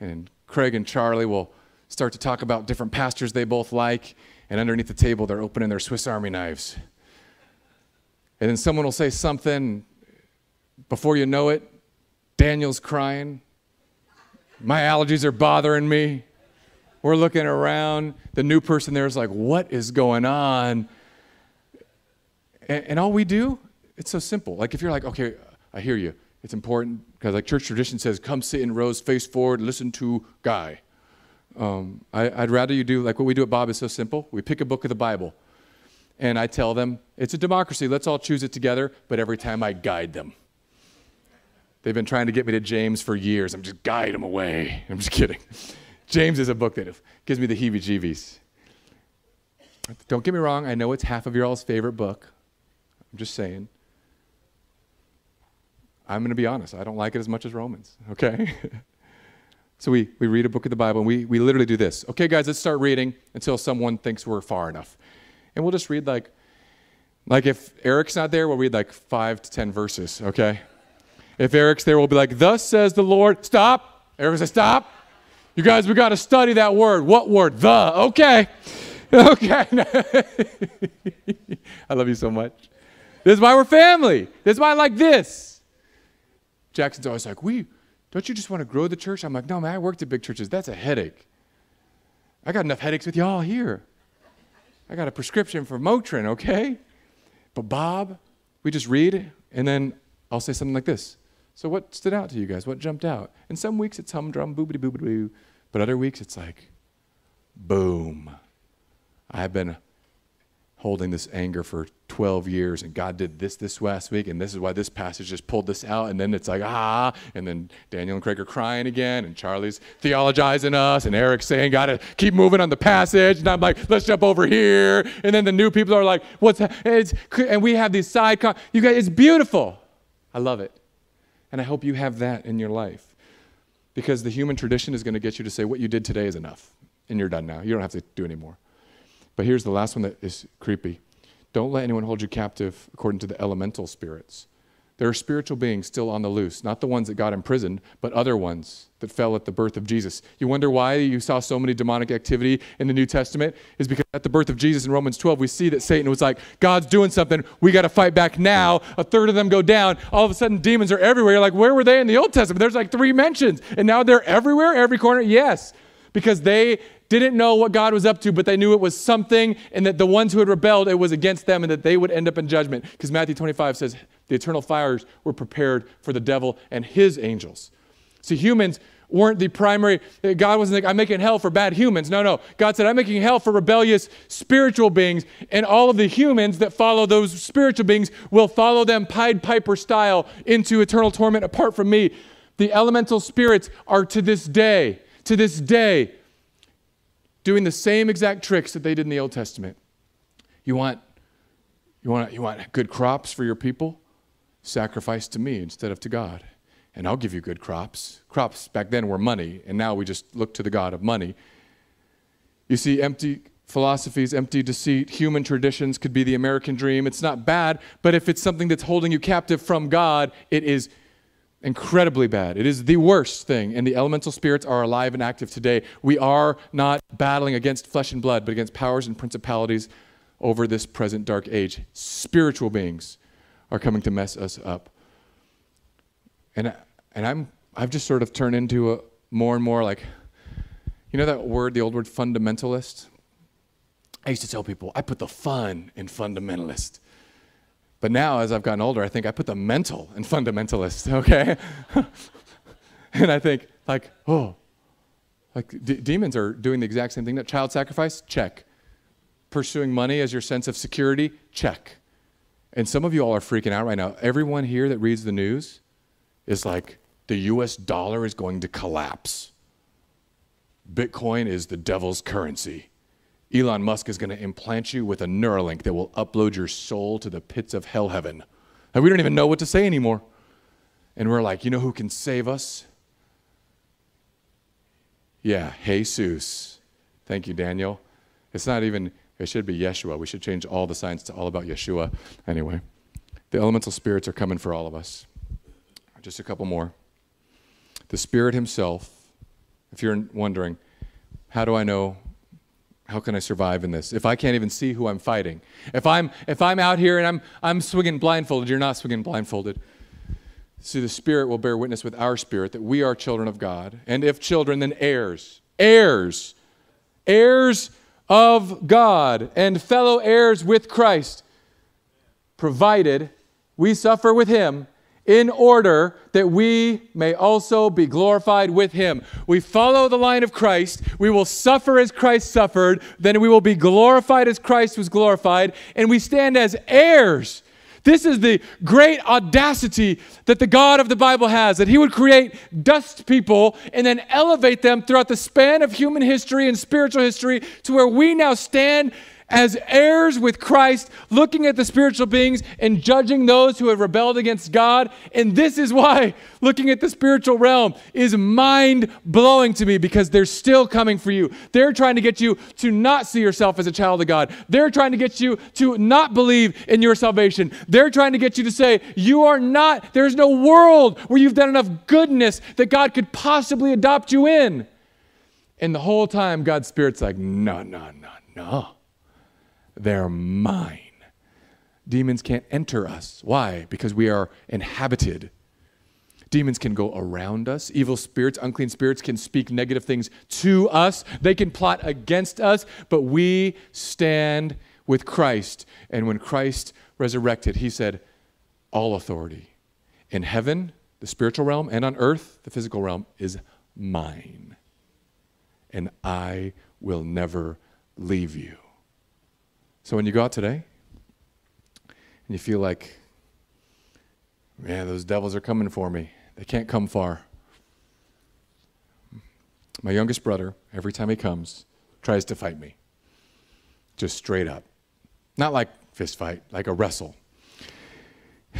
Speaker 1: And Craig and Charlie will start to talk about different pastors they both like, and underneath the table, they're opening their Swiss Army knives. And then someone will say something, before you know it, Daniel's crying. My allergies are bothering me. We're looking around. The new person there is like, What is going on? And, and all we do, it's so simple. Like, if you're like, Okay, I hear you. It's important because, like, church tradition says, Come sit in rows, face forward, listen to Guy. Um, I, would rather you do like what we do at Bob is so simple. We pick a book of the Bible, and I tell them it's a democracy. Let's all choose it together. But every time I guide them, they've been trying to get me to James for years. I'm just guide them away. I'm just kidding. James is a book that gives me the heebie-jeebies. Don't get me wrong. I know it's half of your all's favorite book. I'm just saying. I'm going to be honest. I don't like it as much as Romans. Okay. So we, we read a book of the Bible and we, we literally do this. Okay, guys, let's start reading until someone thinks we're far enough. And we'll just read like, like if Eric's not there, we'll read like five to ten verses, okay? If Eric's there, we'll be like, Thus says the Lord. Stop. Eric says, Stop. You guys, we got to study that word. What word? The. Okay. Okay. I love you so much. This is why we're family. This is why I like this. Jackson's always like, we don't you just want to grow the church? I'm like, no, man, I worked at big churches. That's a headache. I got enough headaches with y'all here. I got a prescription for Motrin, okay? But Bob, we just read, and then I'll say something like this. So what stood out to you guys? What jumped out? And some weeks it's humdrum, boobity boobity boo. But other weeks it's like, boom. I've been holding this anger for 12 years and God did this this last week and this is why this passage just pulled this out and then it's like ah and then Daniel and Craig are crying again and Charlie's theologizing us and Eric's saying gotta keep moving on the passage and I'm like let's jump over here and then the new people are like what's that? It's, and we have these side con- you guys it's beautiful. I love it. And I hope you have that in your life because the human tradition is going to get you to say what you did today is enough and you're done now. You don't have to do anymore but here's the last one that is creepy. Don't let anyone hold you captive according to the elemental spirits. There are spiritual beings still on the loose, not the ones that got imprisoned, but other ones that fell at the birth of Jesus. You wonder why you saw so many demonic activity in the New Testament? Is because at the birth of Jesus in Romans 12, we see that Satan was like, God's doing something. We got to fight back now. A third of them go down. All of a sudden, demons are everywhere. You're like, where were they in the Old Testament? There's like three mentions. And now they're everywhere, every corner? Yes. Because they didn't know what God was up to, but they knew it was something, and that the ones who had rebelled, it was against them, and that they would end up in judgment. Because Matthew 25 says the eternal fires were prepared for the devil and his angels. See, humans weren't the primary, eh, God wasn't like, I'm making hell for bad humans. No, no. God said, I'm making hell for rebellious spiritual beings, and all of the humans that follow those spiritual beings will follow them Pied Piper style into eternal torment apart from me. The elemental spirits are to this day, to this day, doing the same exact tricks that they did in the Old Testament. You want, you want, you want good crops for your people? Sacrifice to me instead of to God. And I'll give you good crops. Crops back then were money, and now we just look to the God of money. You see, empty philosophies, empty deceit, human traditions could be the American dream. It's not bad, but if it's something that's holding you captive from God, it is incredibly bad. It is the worst thing, and the elemental spirits are alive and active today. We are not battling against flesh and blood, but against powers and principalities over this present dark age. Spiritual beings are coming to mess us up. And, and I'm, I've just sort of turned into a more and more like, you know that word, the old word fundamentalist? I used to tell people, I put the fun in fundamentalist. But now, as I've gotten older, I think I put the mental in fundamentalist, okay? and I think, like, oh, like d- demons are doing the exact same thing. That child sacrifice, check. Pursuing money as your sense of security, check. And some of you all are freaking out right now. Everyone here that reads the news is like, the US dollar is going to collapse. Bitcoin is the devil's currency. Elon Musk is going to implant you with a Neuralink that will upload your soul to the pits of hell heaven. And we don't even know what to say anymore. And we're like, you know who can save us? Yeah, Jesus. Thank you, Daniel. It's not even, it should be Yeshua. We should change all the signs to all about Yeshua. Anyway, the elemental spirits are coming for all of us. Just a couple more. The Spirit Himself, if you're wondering, how do I know how can I survive in this? If I can't even see who I'm fighting. If I'm, if I'm out here and I'm, I'm swinging blindfolded, you're not swinging blindfolded. See, the Spirit will bear witness with our spirit that we are children of God. And if children, then heirs. Heirs. Heirs of God and fellow heirs with Christ, provided we suffer with Him in order that we may also be glorified with him. We follow the line of Christ. We will suffer as Christ suffered. Then we will be glorified as Christ was glorified. And we stand as heirs. This is the great audacity that the God of the Bible has that he would create dust people and then elevate them throughout the span of human history and spiritual history to where we now stand as heirs with Christ, looking at the spiritual beings and judging those who have rebelled against God. And this is why looking at the spiritual realm is mind blowing to me because they're still coming for you. They're trying to get you to not see yourself as a child of God. They're trying to get you to not believe in your salvation. They're trying to get you to say, You are not, there's no world where you've done enough goodness that God could possibly adopt you in. And the whole time, God's Spirit's like, No, no, no, no. They're mine. Demons can't enter us. Why? Because we are inhabited. Demons can go around us. Evil spirits, unclean spirits can speak negative things to us. They can plot against us, but we stand with Christ. And when Christ resurrected, he said, All authority in heaven, the spiritual realm, and on earth, the physical realm, is mine. And I will never leave you. So when you go out today and you feel like, man, those devils are coming for me, they can't come far. My youngest brother, every time he comes, tries to fight me. Just straight up. Not like fist fight, like a wrestle.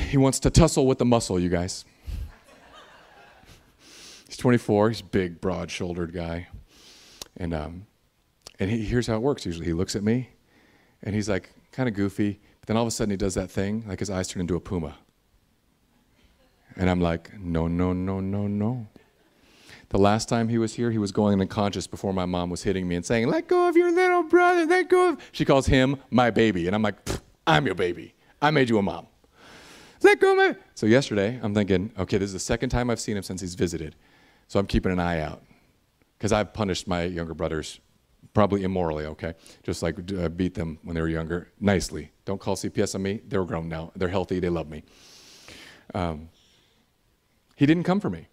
Speaker 1: He wants to tussle with the muscle, you guys. he's 24, he's a big, broad shouldered guy. And, um, and he, here's how it works usually. He looks at me, and he's like kind of goofy. But then all of a sudden he does that thing, like his eyes turn into a puma. And I'm like, No, no, no, no, no. The last time he was here, he was going unconscious before my mom was hitting me and saying, Let go of your little brother, let go of. She calls him my baby. And I'm like, I'm your baby. I made you a mom. Let go of my. So yesterday, I'm thinking, okay, this is the second time I've seen him since he's visited. So I'm keeping an eye out. Because I've punished my younger brothers probably immorally, okay? Just like uh, beat them when they were younger, nicely. Don't call CPS on me. They're grown now. They're healthy. They love me. Um, he didn't come for me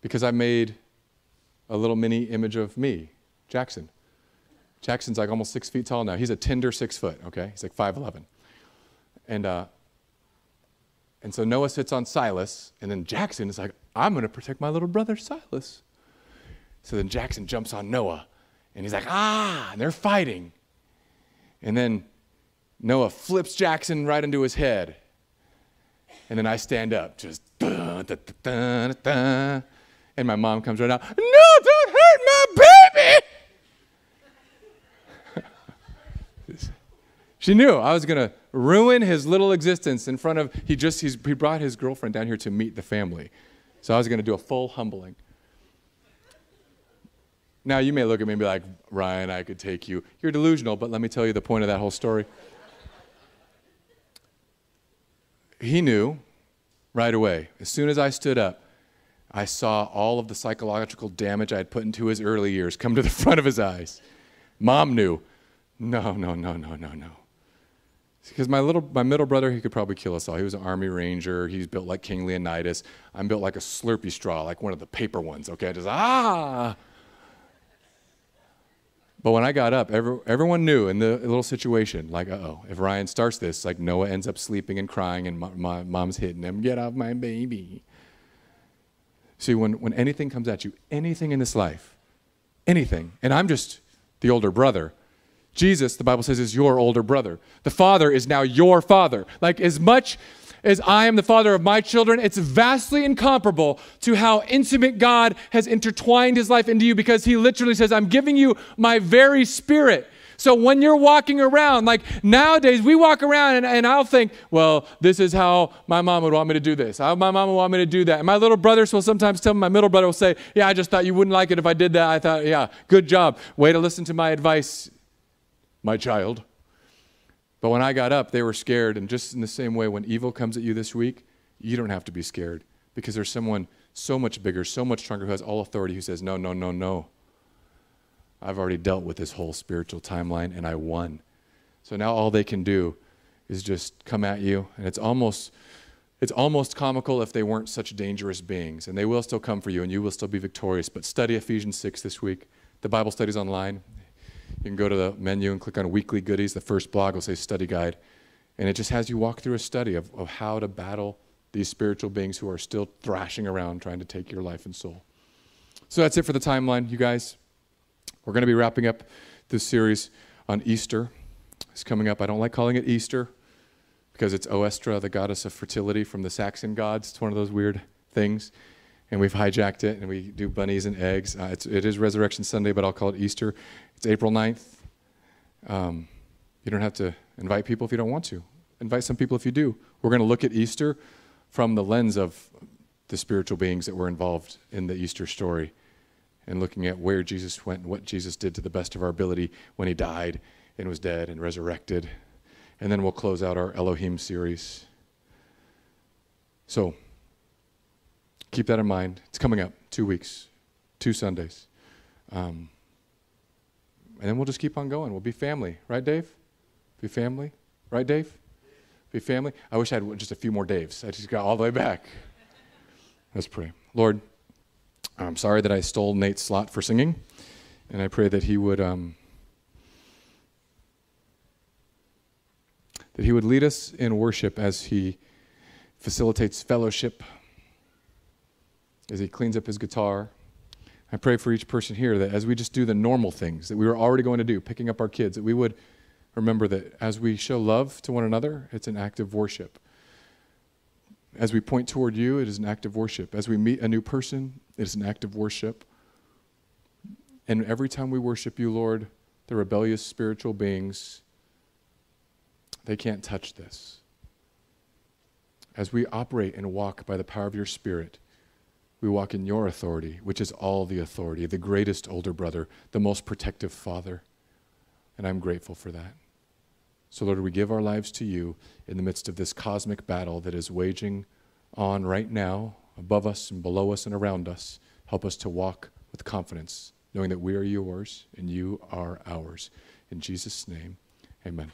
Speaker 1: because I made a little mini image of me, Jackson. Jackson's like almost six feet tall now. He's a tender six foot, okay? He's like 5'11. And, uh, and so Noah sits on Silas, and then Jackson is like, I'm going to protect my little brother Silas. So then Jackson jumps on Noah, and he's like, ah, and they're fighting. And then Noah flips Jackson right into his head. And then I stand up, just, dun, dun, dun, and my mom comes right out, no, don't hurt my baby. she knew I was going to ruin his little existence in front of, he just, he brought his girlfriend down here to meet the family. So I was going to do a full humbling. Now, you may look at me and be like, Ryan, I could take you. You're delusional, but let me tell you the point of that whole story. He knew right away. As soon as I stood up, I saw all of the psychological damage I had put into his early years come to the front of his eyes. Mom knew. No, no, no, no, no, no. Because my little, my middle brother, he could probably kill us all. He was an army ranger. He's built like King Leonidas. I'm built like a Slurpee straw, like one of the paper ones. Okay, just ah. But when I got up, every, everyone knew in the little situation, like, oh, if Ryan starts this, like Noah ends up sleeping and crying, and my, my mom's hitting him, get off my baby. See, when, when anything comes at you, anything in this life, anything, and I'm just the older brother, Jesus, the Bible says, is your older brother. The Father is now your Father. Like, as much as I am the Father of my children, it's vastly incomparable to how intimate God has intertwined his life into you because he literally says, I'm giving you my very spirit. So when you're walking around, like nowadays, we walk around and, and I'll think, well, this is how my mom would want me to do this. My mom would want me to do that. And my little brothers will sometimes tell me, my middle brother will say, yeah, I just thought you wouldn't like it if I did that. I thought, yeah, good job. Way to listen to my advice, my child. But when I got up, they were scared. And just in the same way, when evil comes at you this week, you don't have to be scared because there's someone so much bigger, so much stronger who has all authority who says, no, no, no, no. I've already dealt with this whole spiritual timeline and I won. So now all they can do is just come at you. And it's almost. It's almost comical if they weren't such dangerous beings, and they will still come for you, and you will still be victorious. But study Ephesians 6 this week. The Bible study's online. You can go to the menu and click on weekly goodies. The first blog will say study guide. And it just has you walk through a study of, of how to battle these spiritual beings who are still thrashing around trying to take your life and soul. So that's it for the timeline, you guys. We're going to be wrapping up this series on Easter. It's coming up. I don't like calling it Easter because it's Oestra, the goddess of fertility from the Saxon gods. It's one of those weird things and we've hijacked it and we do bunnies and eggs. Uh, it's, it is Resurrection Sunday, but I'll call it Easter. It's April 9th. Um, you don't have to invite people if you don't want to. Invite some people if you do. We're going to look at Easter from the lens of the spiritual beings that were involved in the Easter story and looking at where Jesus went and what Jesus did to the best of our ability when he died and was dead and resurrected. And then we'll close out our Elohim series. So, keep that in mind. It's coming up two weeks, two Sundays. Um, and then we'll just keep on going. We'll be family, right, Dave? Be family, right, Dave? Be family. I wish I had just a few more Daves. I just got all the way back. Let's pray. Lord, I'm sorry that I stole Nate's slot for singing, and I pray that he would. Um, that he would lead us in worship as he facilitates fellowship as he cleans up his guitar. I pray for each person here that as we just do the normal things that we were already going to do, picking up our kids, that we would remember that as we show love to one another, it's an act of worship. As we point toward you, it is an act of worship. As we meet a new person, it is an act of worship. And every time we worship you, Lord, the rebellious spiritual beings, they can't touch this. as we operate and walk by the power of your Spirit, we walk in your authority, which is all the authority, the greatest older brother, the most protective father. And I'm grateful for that. So, Lord, we give our lives to you in the midst of this cosmic battle that is waging on right now, above us and below us and around us. Help us to walk with confidence, knowing that we are yours and you are ours. In Jesus' name, amen.